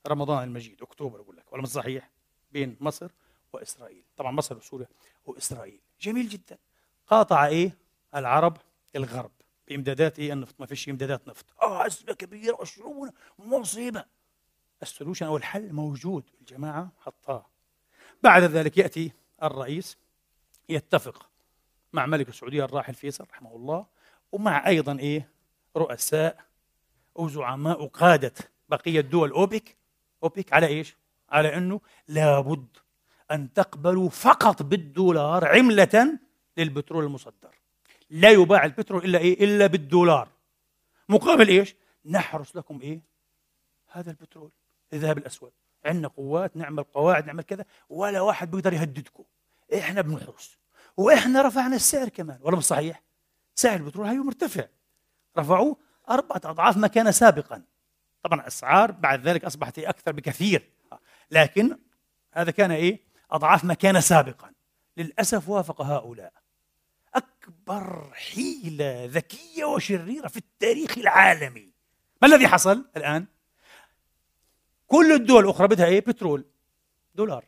رمضان المجيد أكتوبر أقول لك ولا مش صحيح؟ بين مصر وإسرائيل. طبعا مصر وسوريا وإسرائيل. جميل جدا. قاطع إيه؟ العرب الغرب بإمدادات إيه؟ النفط. ما فيش إمدادات نفط. آه ازمه كبيرة وشعوبنا مصيبة. السولوشن أو الحل موجود. الجماعة حطاه. بعد ذلك يأتي الرئيس يتفق مع ملك السعودية الراحل فيصل رحمه الله ومع أيضا إيه رؤساء وزعماء وقاده بقية دول أوبك أوبك على إيش؟ على إنه لابد أن تقبلوا فقط بالدولار عملة للبترول المصدر لا يباع البترول إلا إيه؟ إلا بالدولار مقابل إيش؟ نحرس لكم إيه؟ هذا البترول الذهب الأسود عندنا قوات نعمل قواعد نعمل كذا ولا واحد بيقدر يهددكم. إحنا بنحرس وإحنا رفعنا السعر كمان. ولا مش صحيح؟ سعر البترول هي مرتفع. رفعوه أربعة أضعاف ما كان سابقا. طبعا الأسعار بعد ذلك أصبحت أكثر بكثير. لكن هذا كان إيه؟ أضعاف ما كان سابقا. للأسف وافق هؤلاء. أكبر حيلة ذكية وشريرة في التاريخ العالمي. ما الذي حصل الآن؟ كل الدول الأخرى بدها إيه؟ بترول. دولار.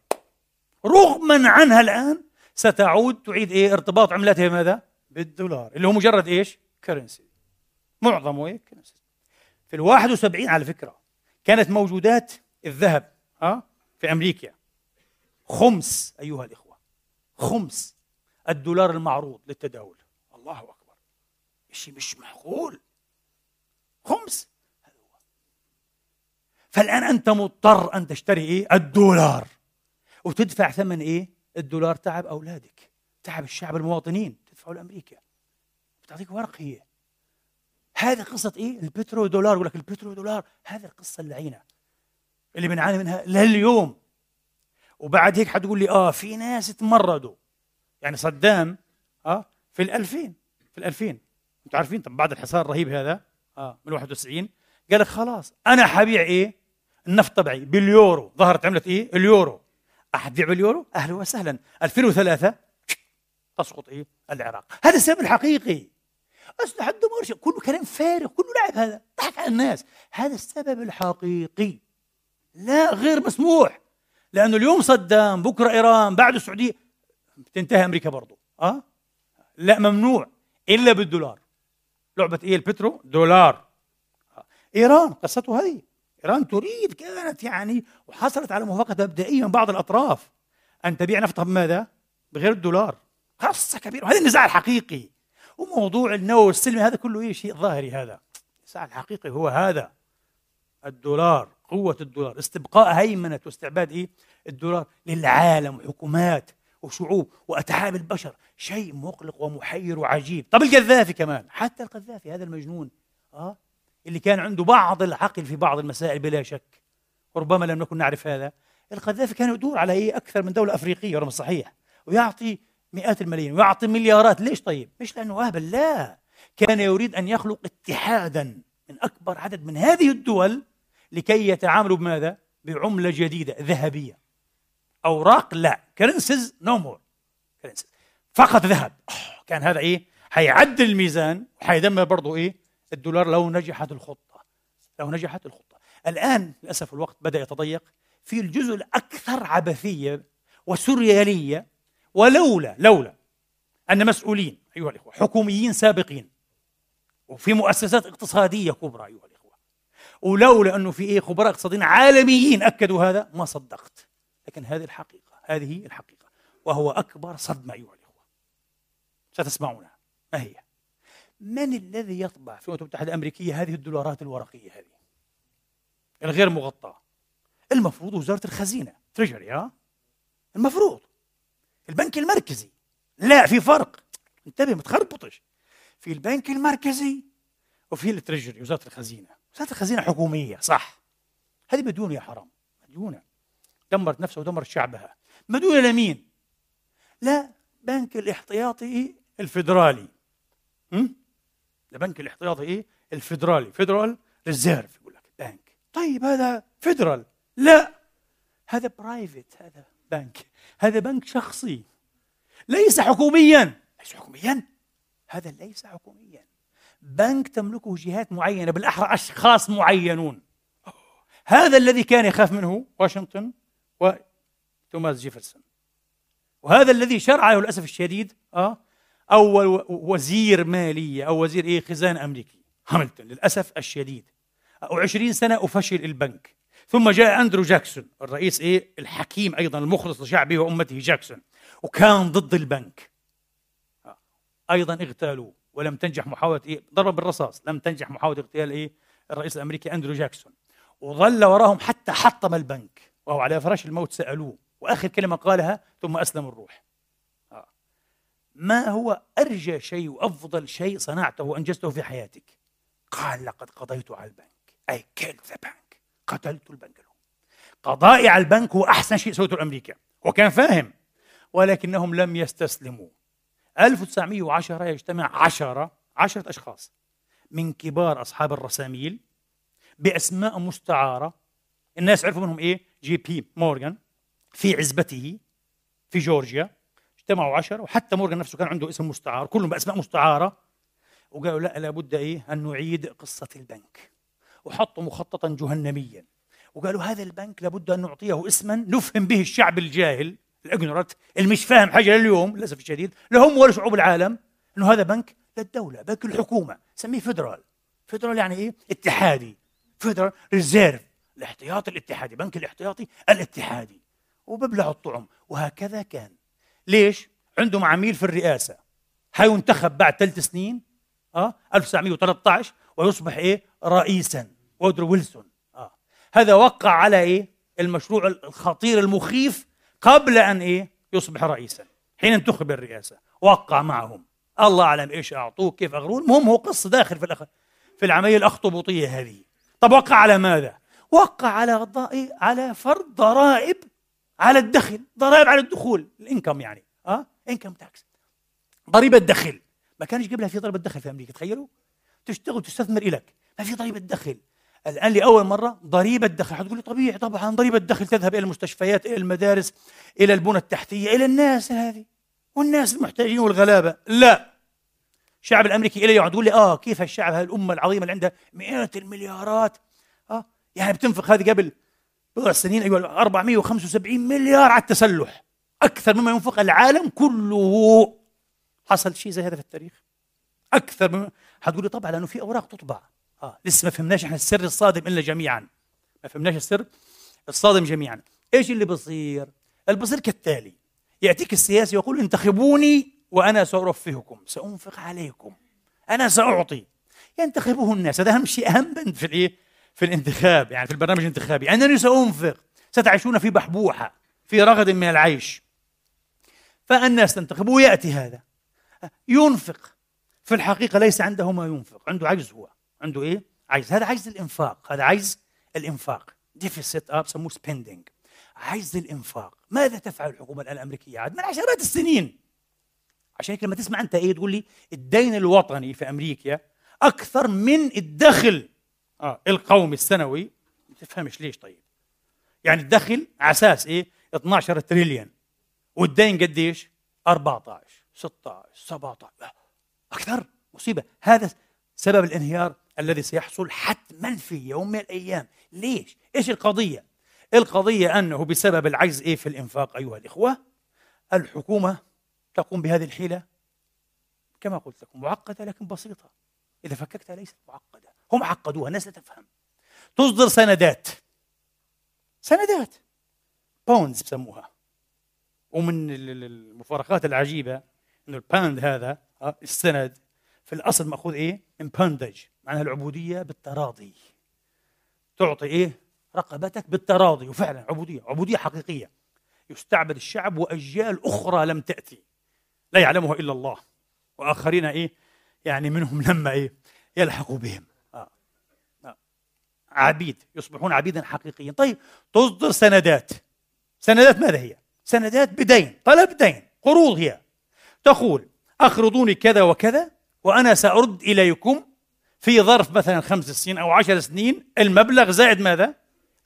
رغما عنها الآن ستعود تعيد إيه؟ ارتباط عملتها بماذا؟ بالدولار اللي هو مجرد إيش؟ currency معظمه إيه؟ currency في ال 71 على فكرة كانت موجودات الذهب ها؟ في أمريكا. خمس أيها الإخوة. خمس. الدولار المعروض للتداول. الله أكبر. شيء مش معقول؟ خمس. فالآن أنت مضطر أن تشتري إيه؟ الدولار. وتدفع ثمن إيه؟ الدولار تعب أولادك. تعب الشعب المواطنين. تدفعه لأمريكا. بتعطيك ورق هي هذه قصة إيه؟ البترو دولار. يقول لك البترو دولار. هذه القصة اللعينة. اللي بنعاني منها لليوم. وبعد هيك حتقول لي آه في ناس تمردوا. يعني صدام آه في الألفين. في الألفين. أنتم عارفين طب بعد الحصار الرهيب هذا آه من 91 قال لك خلاص أنا حبيع إيه؟ النفط تبعي باليورو. ظهرت عملة إيه؟ اليورو. أحد بيع باليورو؟ أهلا وسهلا. 2003 تسقط إيه؟ العراق. هذا السبب الحقيقي. أسلحة الدمار كله كلام فارغ. كله لعب هذا. ضحك على الناس. هذا السبب الحقيقي. لا غير مسموح. لأنه اليوم صدام بكرة إيران بعد السعودية. بتنتهي أمريكا برضو. أه؟ لا ممنوع. إلا بالدولار. لعبة إيه؟ البترو. دولار. إيران قصته هذه. إيران تريد كانت يعني وحصلت على موافقة مبدئية من بعض الأطراف. أن تبيع نفطها بماذا؟ بغير الدولار. قصة كبيرة. وهذا النزاع الحقيقي. وموضوع النووي السلمي هذا كله إيه؟ شيء ظاهري هذا. النزاع الحقيقي هو هذا. الدولار قوة الدولار. استبقاء هيمنة واستعباد إيه؟ الدولار للعالم وحكومات وشعوب وأتعاب البشر. شيء مقلق ومحير وعجيب. طب القذافي كمان. حتى القذافي هذا المجنون. آه؟ اللي كان عنده بعض العقل في بعض المسائل بلا شك. ربما لم نكن نعرف هذا. القذافي كان يدور على إيه أكثر من دولة أفريقية رغم صحيح ويعطي مئات الملايين ويعطي مليارات. ليش طيب؟ مش لأنه اهبل لا. كان يريد أن يخلق اتحادا من أكبر عدد من هذه الدول لكي يتعاملوا بماذا؟ بعملة جديدة ذهبية. أوراق لا. currencies no more فقط ذهب. كان هذا إيه؟ حيعدل الميزان وحيدمر برضه إيه؟ الدولار لو نجحت الخطة. لو نجحت الخطة. الآن للأسف الوقت بدأ يتضيق. في الجزء الأكثر عبثية وسوريالية ولولا لولا أن مسؤولين أيها الإخوة حكوميين سابقين وفي مؤسسات اقتصادية كبرى أيها الإخوة ولولا أنه في إيه خبراء اقتصاديين عالميين أكدوا هذا ما صدقت. لكن هذه الحقيقة هذه الحقيقة وهو أكبر صدمة أيها الإخوة ستسمعونها. ما هي؟ من الذي يطبع في الولايات المتحدة الأمريكية هذه الدولارات الورقية هذه؟ الغير مغطاة. المفروض وزارة الخزينة. treasury ها؟ المفروض. البنك المركزي. لا في فرق. انتبه ما تخربطش. في البنك المركزي وفي ال treasury وزارة الخزينة. وزارة الخزينة حكومية صح. هذه مديونة يا حرام. مديونة. دمرت نفسها ودمرت شعبها. مديونة لمين؟ لبنك الاحتياطي الفيدرالي. البنك الاحتياطي إيه؟ الفيدرالي Federal Reserve يقول لك بنك. طيب هذا federal؟ لا. هذا private هذا بنك. هذا بنك شخصي. ليس حكوميا. ليس حكوميا. هذا ليس حكوميا. بنك تملكه جهات معينة بالأحرى أشخاص معينون. هذا الذي كان يخاف منه واشنطن وتوماس جيفرسون. وهذا الذي شرع له للأسف الشديد آه أول وزير مالية أو وزير إيه خزانة امريكي هاملتون للأسف الشديد. و20 سنة وفشل البنك. ثم جاء أندرو جاكسون الرئيس إيه الحكيم أيضا المخلص لشعبه وأمته جاكسون وكان ضد البنك. أيضا اغتالوه ولم تنجح محاولة إيه ضرب بالرصاص. لم تنجح محاولة اغتيال إيه الرئيس الأمريكي أندرو جاكسون. وظل وراهم حتى حطم البنك وهو على فراش الموت سألوه وآخر كلمة قالها ثم اسلم الروح. ما هو أرجى شيء وأفضل شيء صنعته وأنجزته في حياتك؟ قال لقد قضيت على البنك. I killed the bank؟ قتلت البنك له قضائي على البنك هو أحسن شيء سويته لأمريكا وكان فاهم ولكنهم لم يستسلموا. 1910 يجتمع عشرة عشرة أشخاص من كبار أصحاب الرساميل بأسماء مستعارة. الناس عرفوا منهم إيه؟ جي بي مورغان في عزبته في جورجيا. اجتمعوا عشرة وحتى مورغان نفسه كان عنده اسم مستعار كلهم بأسماء مستعارة وقالوا لا لابد إيه أن نعيد قصة البنك وحطوا مخططا جهنميا وقالوا هذا البنك لابد أن نعطيه اسما نفهم به الشعب الجاهل ال ignorant اللي مش فاهم حاجة لليوم للأسف الشديد لهم ولا شعوب العالم إنه هذا بنك للدولة بنك الحكومة سميه federal. federal يعني إيه؟ اتحادي. Federal Reserve الاحتياطي الاتحادي بنك الاحتياطي الاتحادي وببلع الطعم وهكذا كان. ليش؟ عندهم عميل في الرئاسة. حينتخب بعد ثلاث سنين آه 1913 ويصبح إيه؟ رئيسا وودرو ويلسون. آه. هذا وقع على إيه؟ المشروع الخطير المخيف قبل أن إيه؟ يصبح رئيسا حين انتخب الرئاسة. وقع معهم. الله أعلم إيش أعطوه كيف أغروه المهم هو قصة داخل في الأخ... في العملية الأخطبوطية هذه. طب وقع على ماذا؟ وقع على إيه؟ على فرض ضرائب على الدخل ضرائب على الدخول الإنكم يعني آه؟ إنكم تاكس ضريبة دخل. ما كانش قبلها في ضريبة دخل في أمريكا تخيلوا؟ تشتغل تستثمر إلك. ما في ضريبة دخل. الآن لأول مرة ضريبة دخل. حتقول طبيعي طبعا ضريبة دخل تذهب إلى المستشفيات إلى المدارس إلى البنى التحتية إلى الناس هذه. والناس المحتاجين والغلابة. لا. الشعب الأمريكي إلي يقعد يقول لي آه كيف الشعب هذه الأمة العظيمة اللي عندها مئات المليارات؟ آه؟ يعني بتنفق هذه قبل بضع سنين أيوة 475 مليار على التسلح. أكثر مما ينفق العالم كله. حصل شيء زي هذا في التاريخ؟ أكثر مما حتقول لي طبعا لأنه في أوراق تطبع. آه لسه ما فهمناش إحنا السر الصادم إلا جميعا. ما فهمناش السر الصادم جميعا. إيش اللي بصير اللي بصير كالتالي. يأتيك السياسي ويقول انتخبوني وأنا سأرفهكم سأنفق عليكم. أنا سأعطي. ينتخبه الناس. هذا أهم شيء بند في الإيه؟ في الانتخاب يعني في البرنامج الانتخابي. أنني سأنفق ستعيشون في بحبوحة في رغد من العيش. فالناس تنتخبه ويأتي هذا. ينفق. في الحقيقة ليس عنده ما ينفق. عنده عجز هو. عنده إيه؟ عجز. هذا عجز الإنفاق. هذا عجز الإنفاق. deficit بسموه spending عجز الإنفاق. ماذا تفعل الحكومة الأمريكية؟ عاد من عشرات السنين. عشان هيك لما تسمع أنت إيه تقول لي الدين الوطني في أمريكا أكثر من الدخل. آه القومي السنوي. ما تفهمش ليش طيب؟ يعني الدخل على أساس إيه؟ 12 تريليون. والدين قديش؟ 14 16 17 أكثر. مصيبة. هذا سبب الانهيار الذي سيحصل حتما في يوم من الأيام. ليش؟ إيش القضية؟ القضية أنه بسبب العجز إيه في الإنفاق أيها الإخوة الحكومة تقوم بهذه الحيلة. كما قلت لكم معقدة لكن بسيطة. إذا فككتها ليست معقدة. هم عقدوها الناس لا تفهم. تصدر سندات. سندات. bonds بسموها. ومن المفارقات العجيبة إنه ال bond هذا آه، السند في الأصل مأخوذ إيه؟ من bondage معناها العبودية بالتراضي. تعطي إيه؟ رقبتك بالتراضي. وفعلا عبودية. عبودية حقيقية. يستعبد الشعب وأجيال أخرى لم تأتي. لا يعلمها إلا الله. وآخرين إيه؟ يعني منهم لما إيه؟ يلحقوا بهم. عبيد يصبحون عبيدا حقيقيا. طيب تصدر سندات. سندات ماذا هي؟ سندات بدين طلب دين قروض هي. تقول أقرضوني كذا وكذا وأنا سأرد إليكم في ظرف مثلا خمس سنين أو عشر سنين المبلغ زائد ماذا؟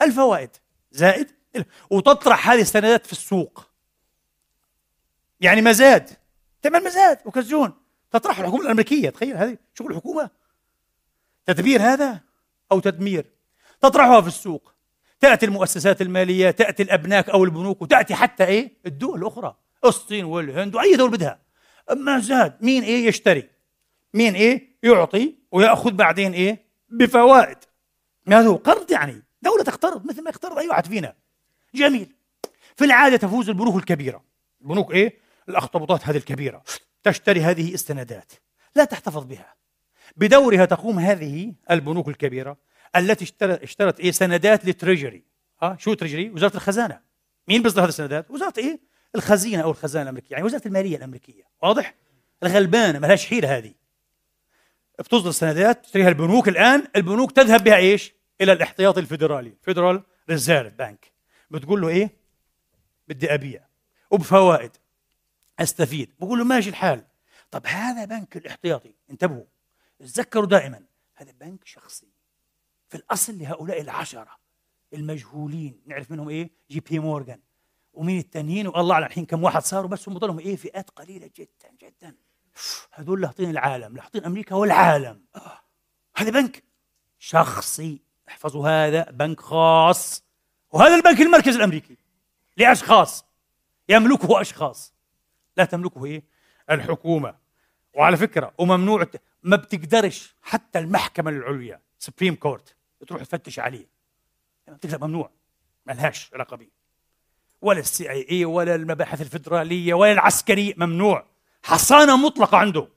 الفوائد. زائد وتطرح هذه السندات في السوق. يعني مزاد. تعمل مزاد وكزون تطرح الحكومة الأمريكية تخيل هذه شغل الحكومة. تدبير هذا أو تدمير؟ تطرحها في السوق. تأتي المؤسسات المالية تأتي الأبناك أو البنوك وتأتي حتى إيه؟ الدول الأخرى. الصين والهند وأي دوله بدها. مزاد مين إيه يشتري؟ مين إيه يعطي ويأخذ بعدين إيه؟ بفوائد. هذا هو قرض يعني. دولة تقترض مثل ما يقترض أي واحد فينا. جميل. في العادة تفوز البنوك الكبيرة. البنوك إيه؟ الأخطبوطات هذه الكبيرة. تشتري هذه السندات لا تحتفظ بها. بدورها تقوم هذه البنوك الكبيرة. التي اشترت اشترت إيه؟ سندات للتريجري ها؟ شو treasury؟ وزارة الخزانة. مين بيصدر هذه السندات؟ وزارة إيه؟ الخزينة أو الخزانة الأمريكية. يعني وزارة المالية الأمريكية. واضح؟ الغلبانة ما لهاش حيلة هذه. بتصدر سندات تشتريها البنوك الآن. البنوك تذهب بها إيش؟ إلى الاحتياطي الفيدرالي. Federal Reserve Bank بتقول له إيه؟ بدي أبيع. وبفوائد. أستفيد. بقول له ماشي الحال. طب هذا بنك الاحتياطي. انتبهوا. تذكروا دائما. هذا بنك شخصي. في الأصل لهؤلاء العشرة المجهولين. نعرف منهم إيه؟ جي بي مورغان. ومين التانيين؟ والله أعلم الحين كم واحد صاروا بس هم ضلهم إيه؟ فئات قليلة جدا جدا. هذول لاحطين العالم لاحطين أمريكا والعالم. هذا بنك شخصي. احفظوا هذا بنك خاص. وهذا البنك المركزي الأمريكي لأشخاص. يملكه أشخاص. لا تملكه إيه؟ الحكومة. وعلى فكرة وممنوع ما بتقدرش حتى المحكمة العليا Supreme Court تروح تفتش عليه. يعني ممنوع. ما لهاش علاقة به ولا ال CIA ولا المباحث الفدرالية ولا العسكري ممنوع. حصانة مطلقة عنده.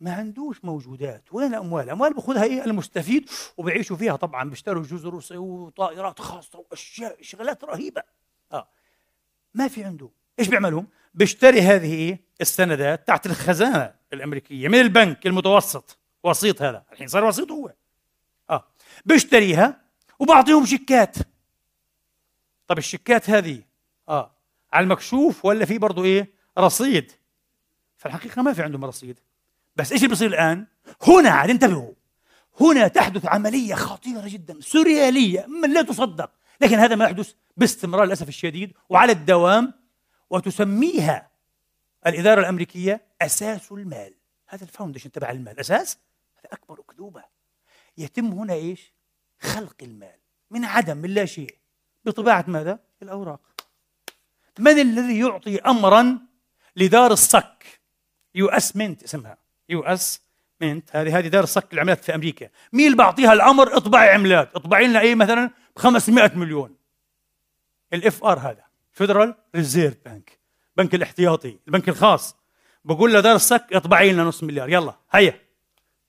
ما عندوش موجودات وين الاموال؟ الاموال بياخذها إيه؟ المستفيد. وبيعيشوا فيها طبعا. بيشتروا جزر وطائرات خاصة وأشياء شغلات رهيبة. آه. ما في عنده. إيش بيعملهم؟ بيشتري هذه إيه؟ السندات تحت الخزانة الأمريكية من البنك المتوسط. وسيط هذا. الحين صار وسيط هو. بيشتريها وبعطيهم شيكات. طب الشيكات هذه آه على المكشوف ولا في برضه إيه؟ رصيد. فالحقيقة ما في عندهم رصيد. بس إيش اللي بيصير الآن؟ هنا عاد انتبهوا. هنا تحدث عملية خطيرة جدا سوريالية من لا تصدق. لكن هذا ما يحدث باستمرار للأسف الشديد وعلى الدوام وتسميها الإدارة الأمريكية أساس المال. هذا ال foundation تبع المال. أساس؟ هذا أكبر أكذوبة. يتم هنا إيش؟ خلق المال من عدم من لا شيء. بطباعه ماذا؟ الأوراق. من الذي يعطي امرا لدار الصك؟ US Mint اسمها. US Mint هذه هذه دار صك العملات في أمريكا. مين اللي بعطيها الأمر؟ اطبعي عملات. اطبعي لنا إيه مثلا؟ ب 500 مليون. ال FR هذا. Federal Reserve Bank بنك الاحتياطي. البنك الخاص. بقول له دار الصك اطبعي لنا نص مليار. يلا هيا.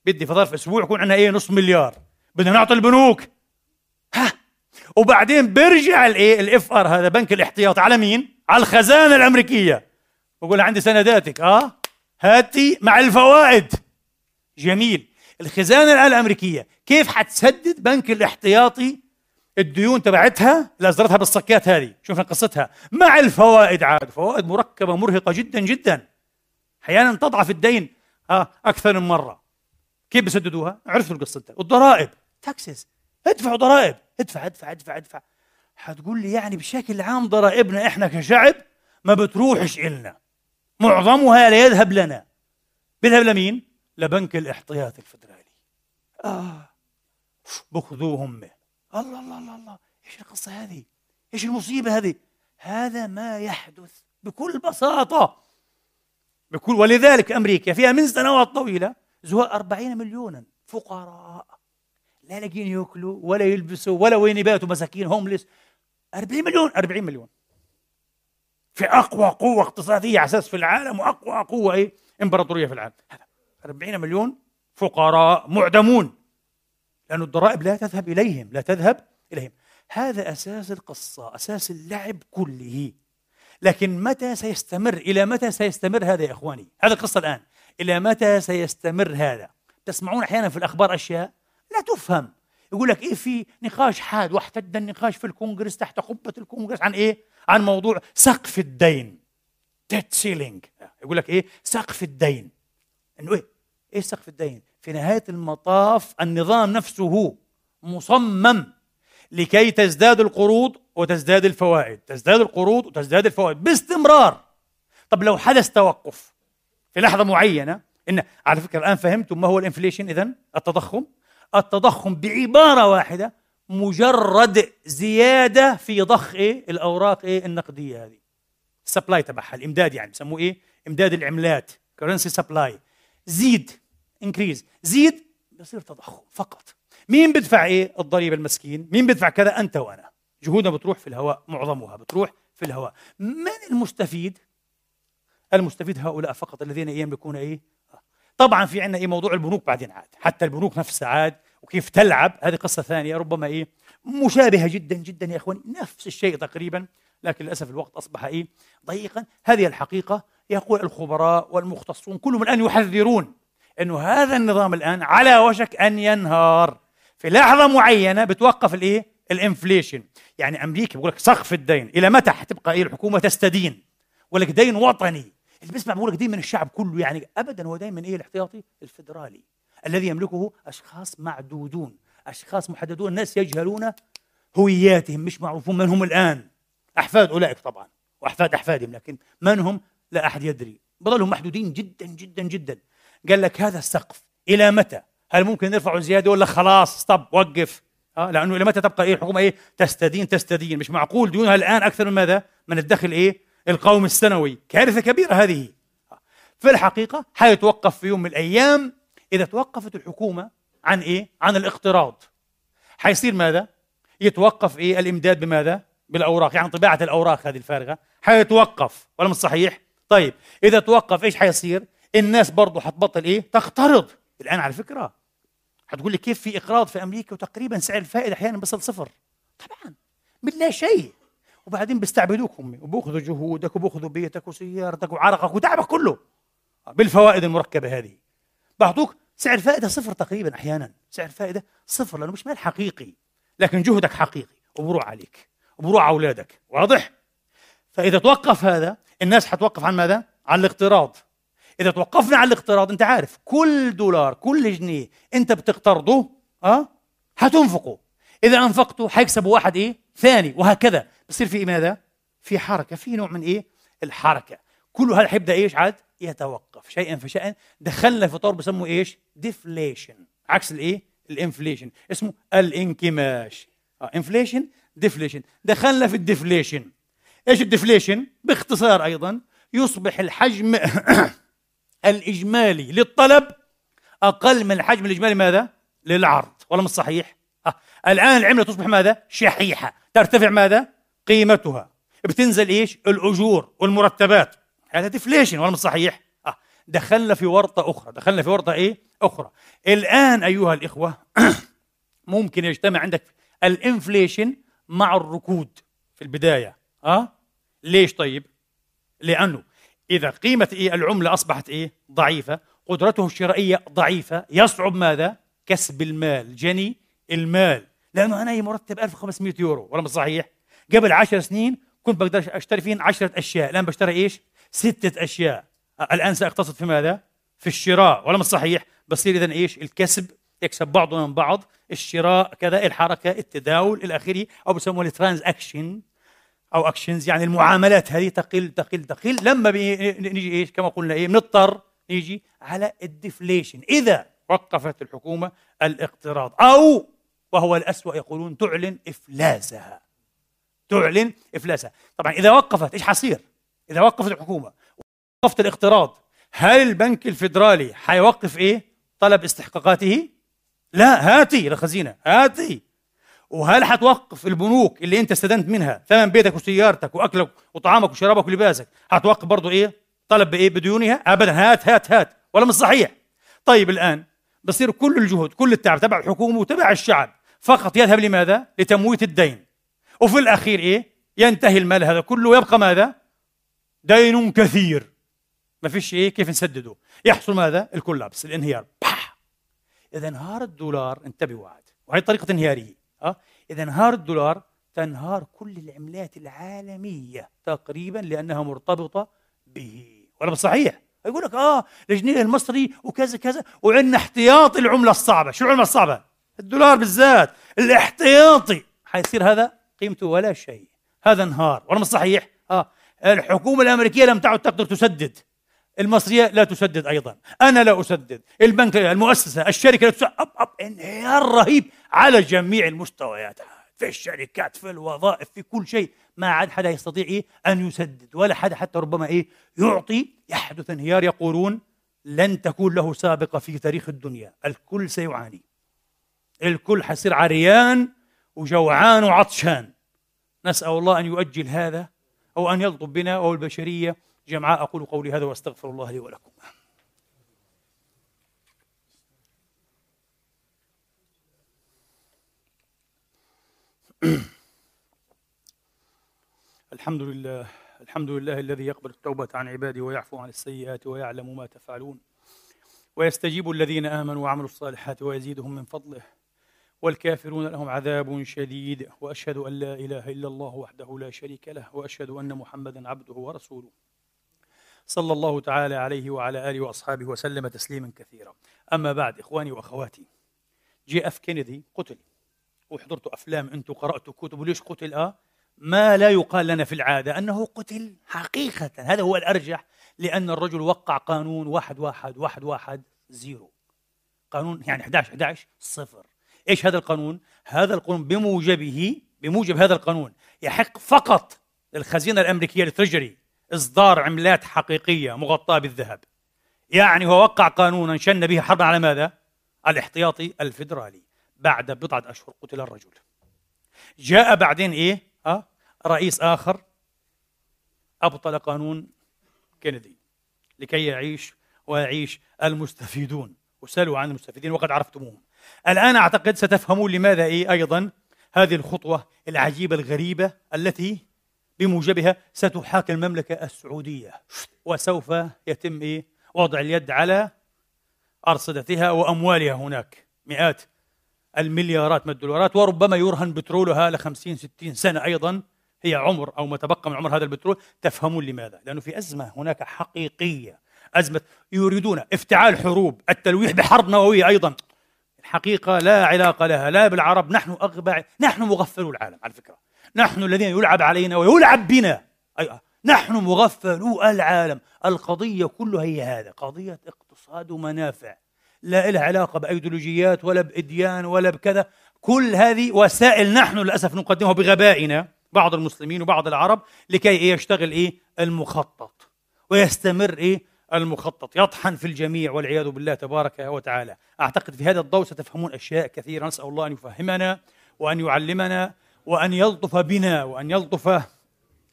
بدي في ظرف أسبوع يكون عندنا إيه نص مليار. بدنا نعطي البنوك. ها؟ وبعدين بيرجع الايه ال FR هذا بنك الاحتياطي على مين؟ على الخزانة الأمريكية. بقول عندي سنداتك. آه؟ هاتي مع الفوائد. جميل. الخزانة الآن الأمريكية كيف حتسدد بنك الاحتياطي الديون تبعتها؟ أصدرتها بالصكات هذه. شوفنا قصتها. مع الفوائد عاد. فوائد مركبة مرهقة جدا جدا. أحيانا تضعف الدين. آه أكثر من مرة. كيف بيسددوها؟ عرفتوا القصة الضرائب. تاكسس ادفعوا ضرائب. ادفع ادفع ادفع ادفع. حتقول لي يعني بشكل عام ضرائبنا إحنا كشعب ما بتروحش إلنا. معظمها لا يذهب لنا. بيذهب لمين؟ لبنك الاحتياطي الفدرالي. آه. بخذوهم الله الله الله الله. إيش القصة هذه؟ إيش المصيبة هذه؟ هذا ما يحدث بكل بساطة. بكل ولذلك أمريكا فيها من سنوات طويلة زهاء أربعين مليونا. فقراء. لا لاقيين يأكلوا ولا يلبسوا ولا وين يباتوا مساكين هومليس 40 مليون 40 مليون. في أقوى قوة اقتصادية على أساس في العالم وأقوى قوة إيه؟ إمبراطورية في العالم. 40 مليون فقراء معدمون. لأن الضرائب لا تذهب إليهم لا تذهب إليهم. هذا أساس القصة أساس اللعب كله. لكن متى سيستمر إلى متى سيستمر هذا يا إخواني؟ هذا القصة الآن. إلى متى سيستمر هذا؟ تسمعون أحيانا في الأخبار أشياء لا تفهم. يقول لك إيه في نقاش حاد واحتد النقاش في الكونغرس تحت قبة الكونغرس عن إيه؟ عن موضوع سقف الدين. ديت سيلينج يقول لك إيه؟ سقف الدين. إنه إيه؟ إيه سقف الدين؟ في نهاية المطاف النظام نفسه مصمم لكي تزداد القروض وتزداد الفوائد. تزداد القروض وتزداد الفوائد باستمرار. طب لو حدث توقف في لحظة معينة إن على فكرة الآن فهمتم ما هو ال inflation إذا التضخم. التضخم بعبارة واحدة مجرد زيادة في ضخ إيه؟ الأوراق إيه؟ النقدية هذه. ال supply تبعها الإمداد يعني بسموه إيه؟ إمداد العملات currency supply زيد increase زيد بصير تضخم فقط. مين بدفع إيه؟ الضريبه المسكين. مين بدفع كذا؟ أنت وأنا. جهودنا بتروح في الهواء معظمها بتروح في الهواء. من المستفيد؟ المستفيد هؤلاء فقط الذين يملكون إيه؟ طبعا في عندنا إيه موضوع البنوك بعدين عاد. حتى البنوك نفسها عاد وكيف تلعب. هذه قصة ثانية ربما إيه مشابهة جدا جدا يا إخواني نفس الشيء تقريبا لكن للأسف الوقت أصبح إيه ضيقا. هذه الحقيقة يقول الخبراء والمختصون كلهم الآن يحذرون إنه هذا النظام الآن على وشك أن ينهار. في لحظة معينة بتوقف الإيه؟ الإنفليشن. يعني أمريكا بقول لك سقف الدين. إلى متى حتبقى إيه الحكومة تستدين؟ ولا لك دين وطني. اللي بيسمع بقول لك دين من الشعب كله يعني ابدا هو من إيه الاحتياطي؟ الفدرالي الذي يملكه أشخاص معدودون أشخاص محددون الناس يجهلون هوياتهم مش معروفون من هم الآن. أحفاد أولئك طبعا وأحفاد أحفادهم لكن من هم؟ لا أحد يدري. بظلهم محدودين جدا جدا جدا. قال لك هذا السقف إلى متى؟ هل ممكن نرفعه زيادة ولا خلاص؟ طب وقف. آه لأنه إلى متى تبقى إيه؟ الحكومة إيه؟ تستدين تستدين. مش معقول ديونها الآن أكثر من ماذا؟ من الدخل إيه؟ القومي السنوي كارثة كبيرة هذه في الحقيقة حيتوقف في يوم من الأيام إذا توقفت الحكومة عن إيه؟ عن الاقتراض حيصير ماذا؟ يتوقف إيه الإمداد بماذا؟ بالأوراق يعني طباعة الأوراق هذه الفارغة حيتوقف ولا مش صحيح؟ طيب إذا توقف إيش حيصير؟ الناس برضه حتبطل إيه؟ تقترض الآن على فكرة حتقول لي كيف في إقراض في أمريكا وتقريبا سعر الفائده أحيانا بيصل صفر طبعا من لا شيء وبعدين بيستعبدوك هم وبيأخذوا جهودك وبيأخذوا بيتك وسيارتك وعرقك وتعبك كله. بالفوائد المركبة هذه. بعطوك سعر فائدة صفر تقريبا أحيانا. سعر فائدة صفر لأنه مش مال حقيقي. لكن جهدك حقيقي وبروح عليك وبروح على أولادك. واضح؟ فإذا توقف هذا الناس حتوقف عن ماذا؟ عن الاقتراض. إذا توقفنا على الاقتراض أنت عارف كل دولار كل جنيه أنت بتقترضه آه حتنفقه. إذا أنفقته حيكسبوا واحد إيه؟ ثاني وهكذا. بصير في ماذا؟ في حركة. في نوع من إيه؟ الحركة. كل هذا حيبدا إيش عاد؟ يتوقف. شيئا فشيئا. دخلنا في طور بسموه إيش؟ ديفليشن. عكس الإيه؟ ال inflation. اسمه الإنكماش. آه inflation deflation. دخلنا في ال deflation. إيش ال deflation؟ باختصار أيضا يصبح الحجم <coughs> الإجمالي للطلب أقل من الحجم الإجمالي ماذا؟ للعرض. ولا مش صحيح؟ آه. الآن العملة تصبح ماذا؟ شحيحة. ترتفع ماذا؟ قيمتها بتنزل إيش؟ الأجور والمرتبات هذا deflation ولا مش صحيح؟ آه. دخلنا في ورطة أخرى دخلنا في ورطة إيه؟ أخرى الآن أيها الإخوة <coughs> ممكن يجتمع عندك الانفليشن مع الركود في البداية أه؟ ليش طيب؟ لأنه إذا قيمة إيه العملة أصبحت إيه ضعيفة قدرته الشرائية ضعيفة يصعب ماذا كسب المال جني المال لأنه أنا مرتب 1500 يورو ولا مش صحيح؟ قبل عشر سنين كنت بقدر أشتري فين عشرة أشياء الآن بشتري إيش؟ ستة أشياء. الآن سأقتصد في ماذا؟ في الشراء ولا مش صحيح؟ بصير إذا إيش؟ الكسب يكسب بعضنا من بعض الشراء كذا الحركة التداول إلى آخره أو بسموه ال transaction أو actions يعني المعاملات هذه تقل تقل تقل. لما نيجي إيش؟ كما قلنا إيه؟ بنضطر نيجي على ال deflation. إذا وقفت الحكومة الاقتراض أو وهو الأسوأ يقولون تعلن إفلاسها. تعلن إفلاسها. طبعا إذا وقفت إيش حصير؟ إذا وقفت الحكومة وقفت الاقتراض هل البنك الفيدرالي حيوقف إيه؟ طلب استحقاقاته؟ لا هاتي الخزينة هاتي. وهل حتوقف البنوك اللي أنت استدنت منها؟ ثمن بيتك وسيارتك وأكلك وطعامك وشرابك ولباسك. حتوقف برضه إيه؟ طلب بإيه؟ بديونها؟ ابدا هات هات هات. ولا مش صحيح؟ طيب الآن بصير كل الجهد كل التعب تبع الحكومة وتبع الشعب فقط يذهب لماذا؟ لتمويت الدين. وفي الأخير إيه؟ ينتهي المال هذا كله ويبقى ماذا؟ دين كثير. ما فيش إيه؟ كيف نسدده؟ يحصل ماذا؟ الكولابس الانهيار. إذا انهار الدولار انتبهوا عاد وهي طريقة انهياره أه؟ إذا انهار الدولار تنهار كل العملات العالمية تقريبا لأنها مرتبطة به. ولا صحيح؟ يقول لك آه الجنيه المصري وكذا كذا. وعندنا احتياطي العملة الصعبة، شو العملة الصعبة؟ الدولار بالذات، الاحتياطي. حيصير هذا قيمته ولا شيء، هذا انهار، ولا مش صحيح؟ آه. الحكومة الأمريكية لم تعد تقدر تسدد. المصرية لا تسدد أيضا، أنا لا أسدد، البنك المؤسسة، الشركة لا تسدد، أب أب انهيار رهيب على جميع المستويات. في الشركات في الوظائف في كل شيء. ما عاد حدا يستطيع إيه أن يسدد. ولا حدا حتى ربما إيه يعطي. يحدث انهيار. يقولون لن تكون له سابقة في تاريخ الدنيا. الكل سيعاني. الكل حيصير عريان وجوعان وعطشان. نسأل الله أن يؤجل هذا أو أن يلطف بنا أو البشرية. جمعاء أقول قولي هذا وأستغفر الله لي ولكم. <clears throat> الحمد لله الحمد لله الذي يقبل التوبة عن عباده ويعفو عن السيئات ويعلم ما تفعلون. ويستجيب الذين آمنوا وعملوا الصالحات ويزيدهم من فضله. والكافرون لهم عذاب شديد وأشهد أن لا إله إلا الله وحده لا شريك له وأشهد أن محمدا عبده ورسوله. صلى الله تعالى عليه وعلى آله وأصحابه وسلم تسليما كثيرا. أما بعد إخواني وأخواتي JF Kennedy قتل. وحضرتوا أفلام أنتم قراتوا كتب وليش قتل؟ آه ما لا يقال لنا في العادة أنه قتل حقيقة. هذا هو الأرجح لأن الرجل وقع قانون واحد واحد واحد واحد zero. قانون يعني 11 11 صفر. إيش هذا القانون؟ هذا القانون بموجبه بموجب هذا القانون يحق فقط للخزينة الأمريكية ال treasury إصدار عملات حقيقية مغطاة بالذهب يعني هو وقع قانونا شن به حربا على ماذا؟ الاحتياطي الفيدرالي بعد بضعة أشهر قتل الرجل جاء بعدين إيه أه؟ رئيس آخر أبطل قانون كينيدي لكي يعيش ويعيش المستفيدون وسألوا عن المستفيدين وقد عرفتموهم الآن أعتقد ستفهمون لماذا إيه أيضا هذه الخطوة العجيبة الغريبة التي بموجبها ستحاك المملكة السعودية. وسوف يتم إيه وضع اليد على أرصدتها وأموالها هناك. مئات المليارات من الدولارات وربما يرهن بترولها ل 50 60 سنة أيضا. هي عمر أو ما تبقى من عمر هذا البترول. تفهمون لماذا؟ لأنه في أزمة هناك حقيقية. أزمة يريدون افتعال حروب. التلويح بحرب نووية أيضا. الحقيقة لا علاقة لها لا بالعرب نحن أغبى نحن مغفلو العالم على فكرة. نحن الذين يلعب علينا ويلعب بنا. أي نحن مغفلو العالم. القضية كلها هي هذا قضية اقتصاد ومنافع. لا لها علاقة بأيديولوجيات ولا بإديان ولا بكذا. كل هذه وسائل نحن للأسف نقدمها بغبائنا بعض المسلمين وبعض العرب لكي إيه يشتغل إيه؟ المخطط. ويستمر إيه؟ المخطط يطحن في الجميع والعياذ بالله تبارك وتعالى. أعتقد في هذا الضوء ستفهمون أشياء كثيرة نسأل الله أن يفهمنا وأن يعلمنا وأن يلطف بنا وأن يلطف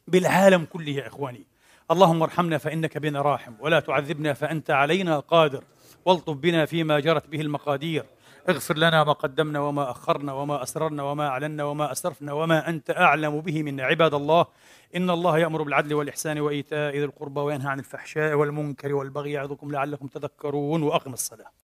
بالعالم كله يا إخواني. اللهم ارحمنا فإنك بنا راحم ولا تعذبنا فأنت علينا قادر والطف بنا فيما جرت به المقادير. اغفر لنا ما قدمنا وما أخرنا وما أسررنا وما أعلنا وما أسرفنا وما أنت أعلم به منا عباد الله. إن الله يأمر بالعدل والإحسان وإيتاء ذي القربى وينهى عن الفحشاء والمنكر والبغي يعظكم لعلكم تذكرون وأقم الصلاة.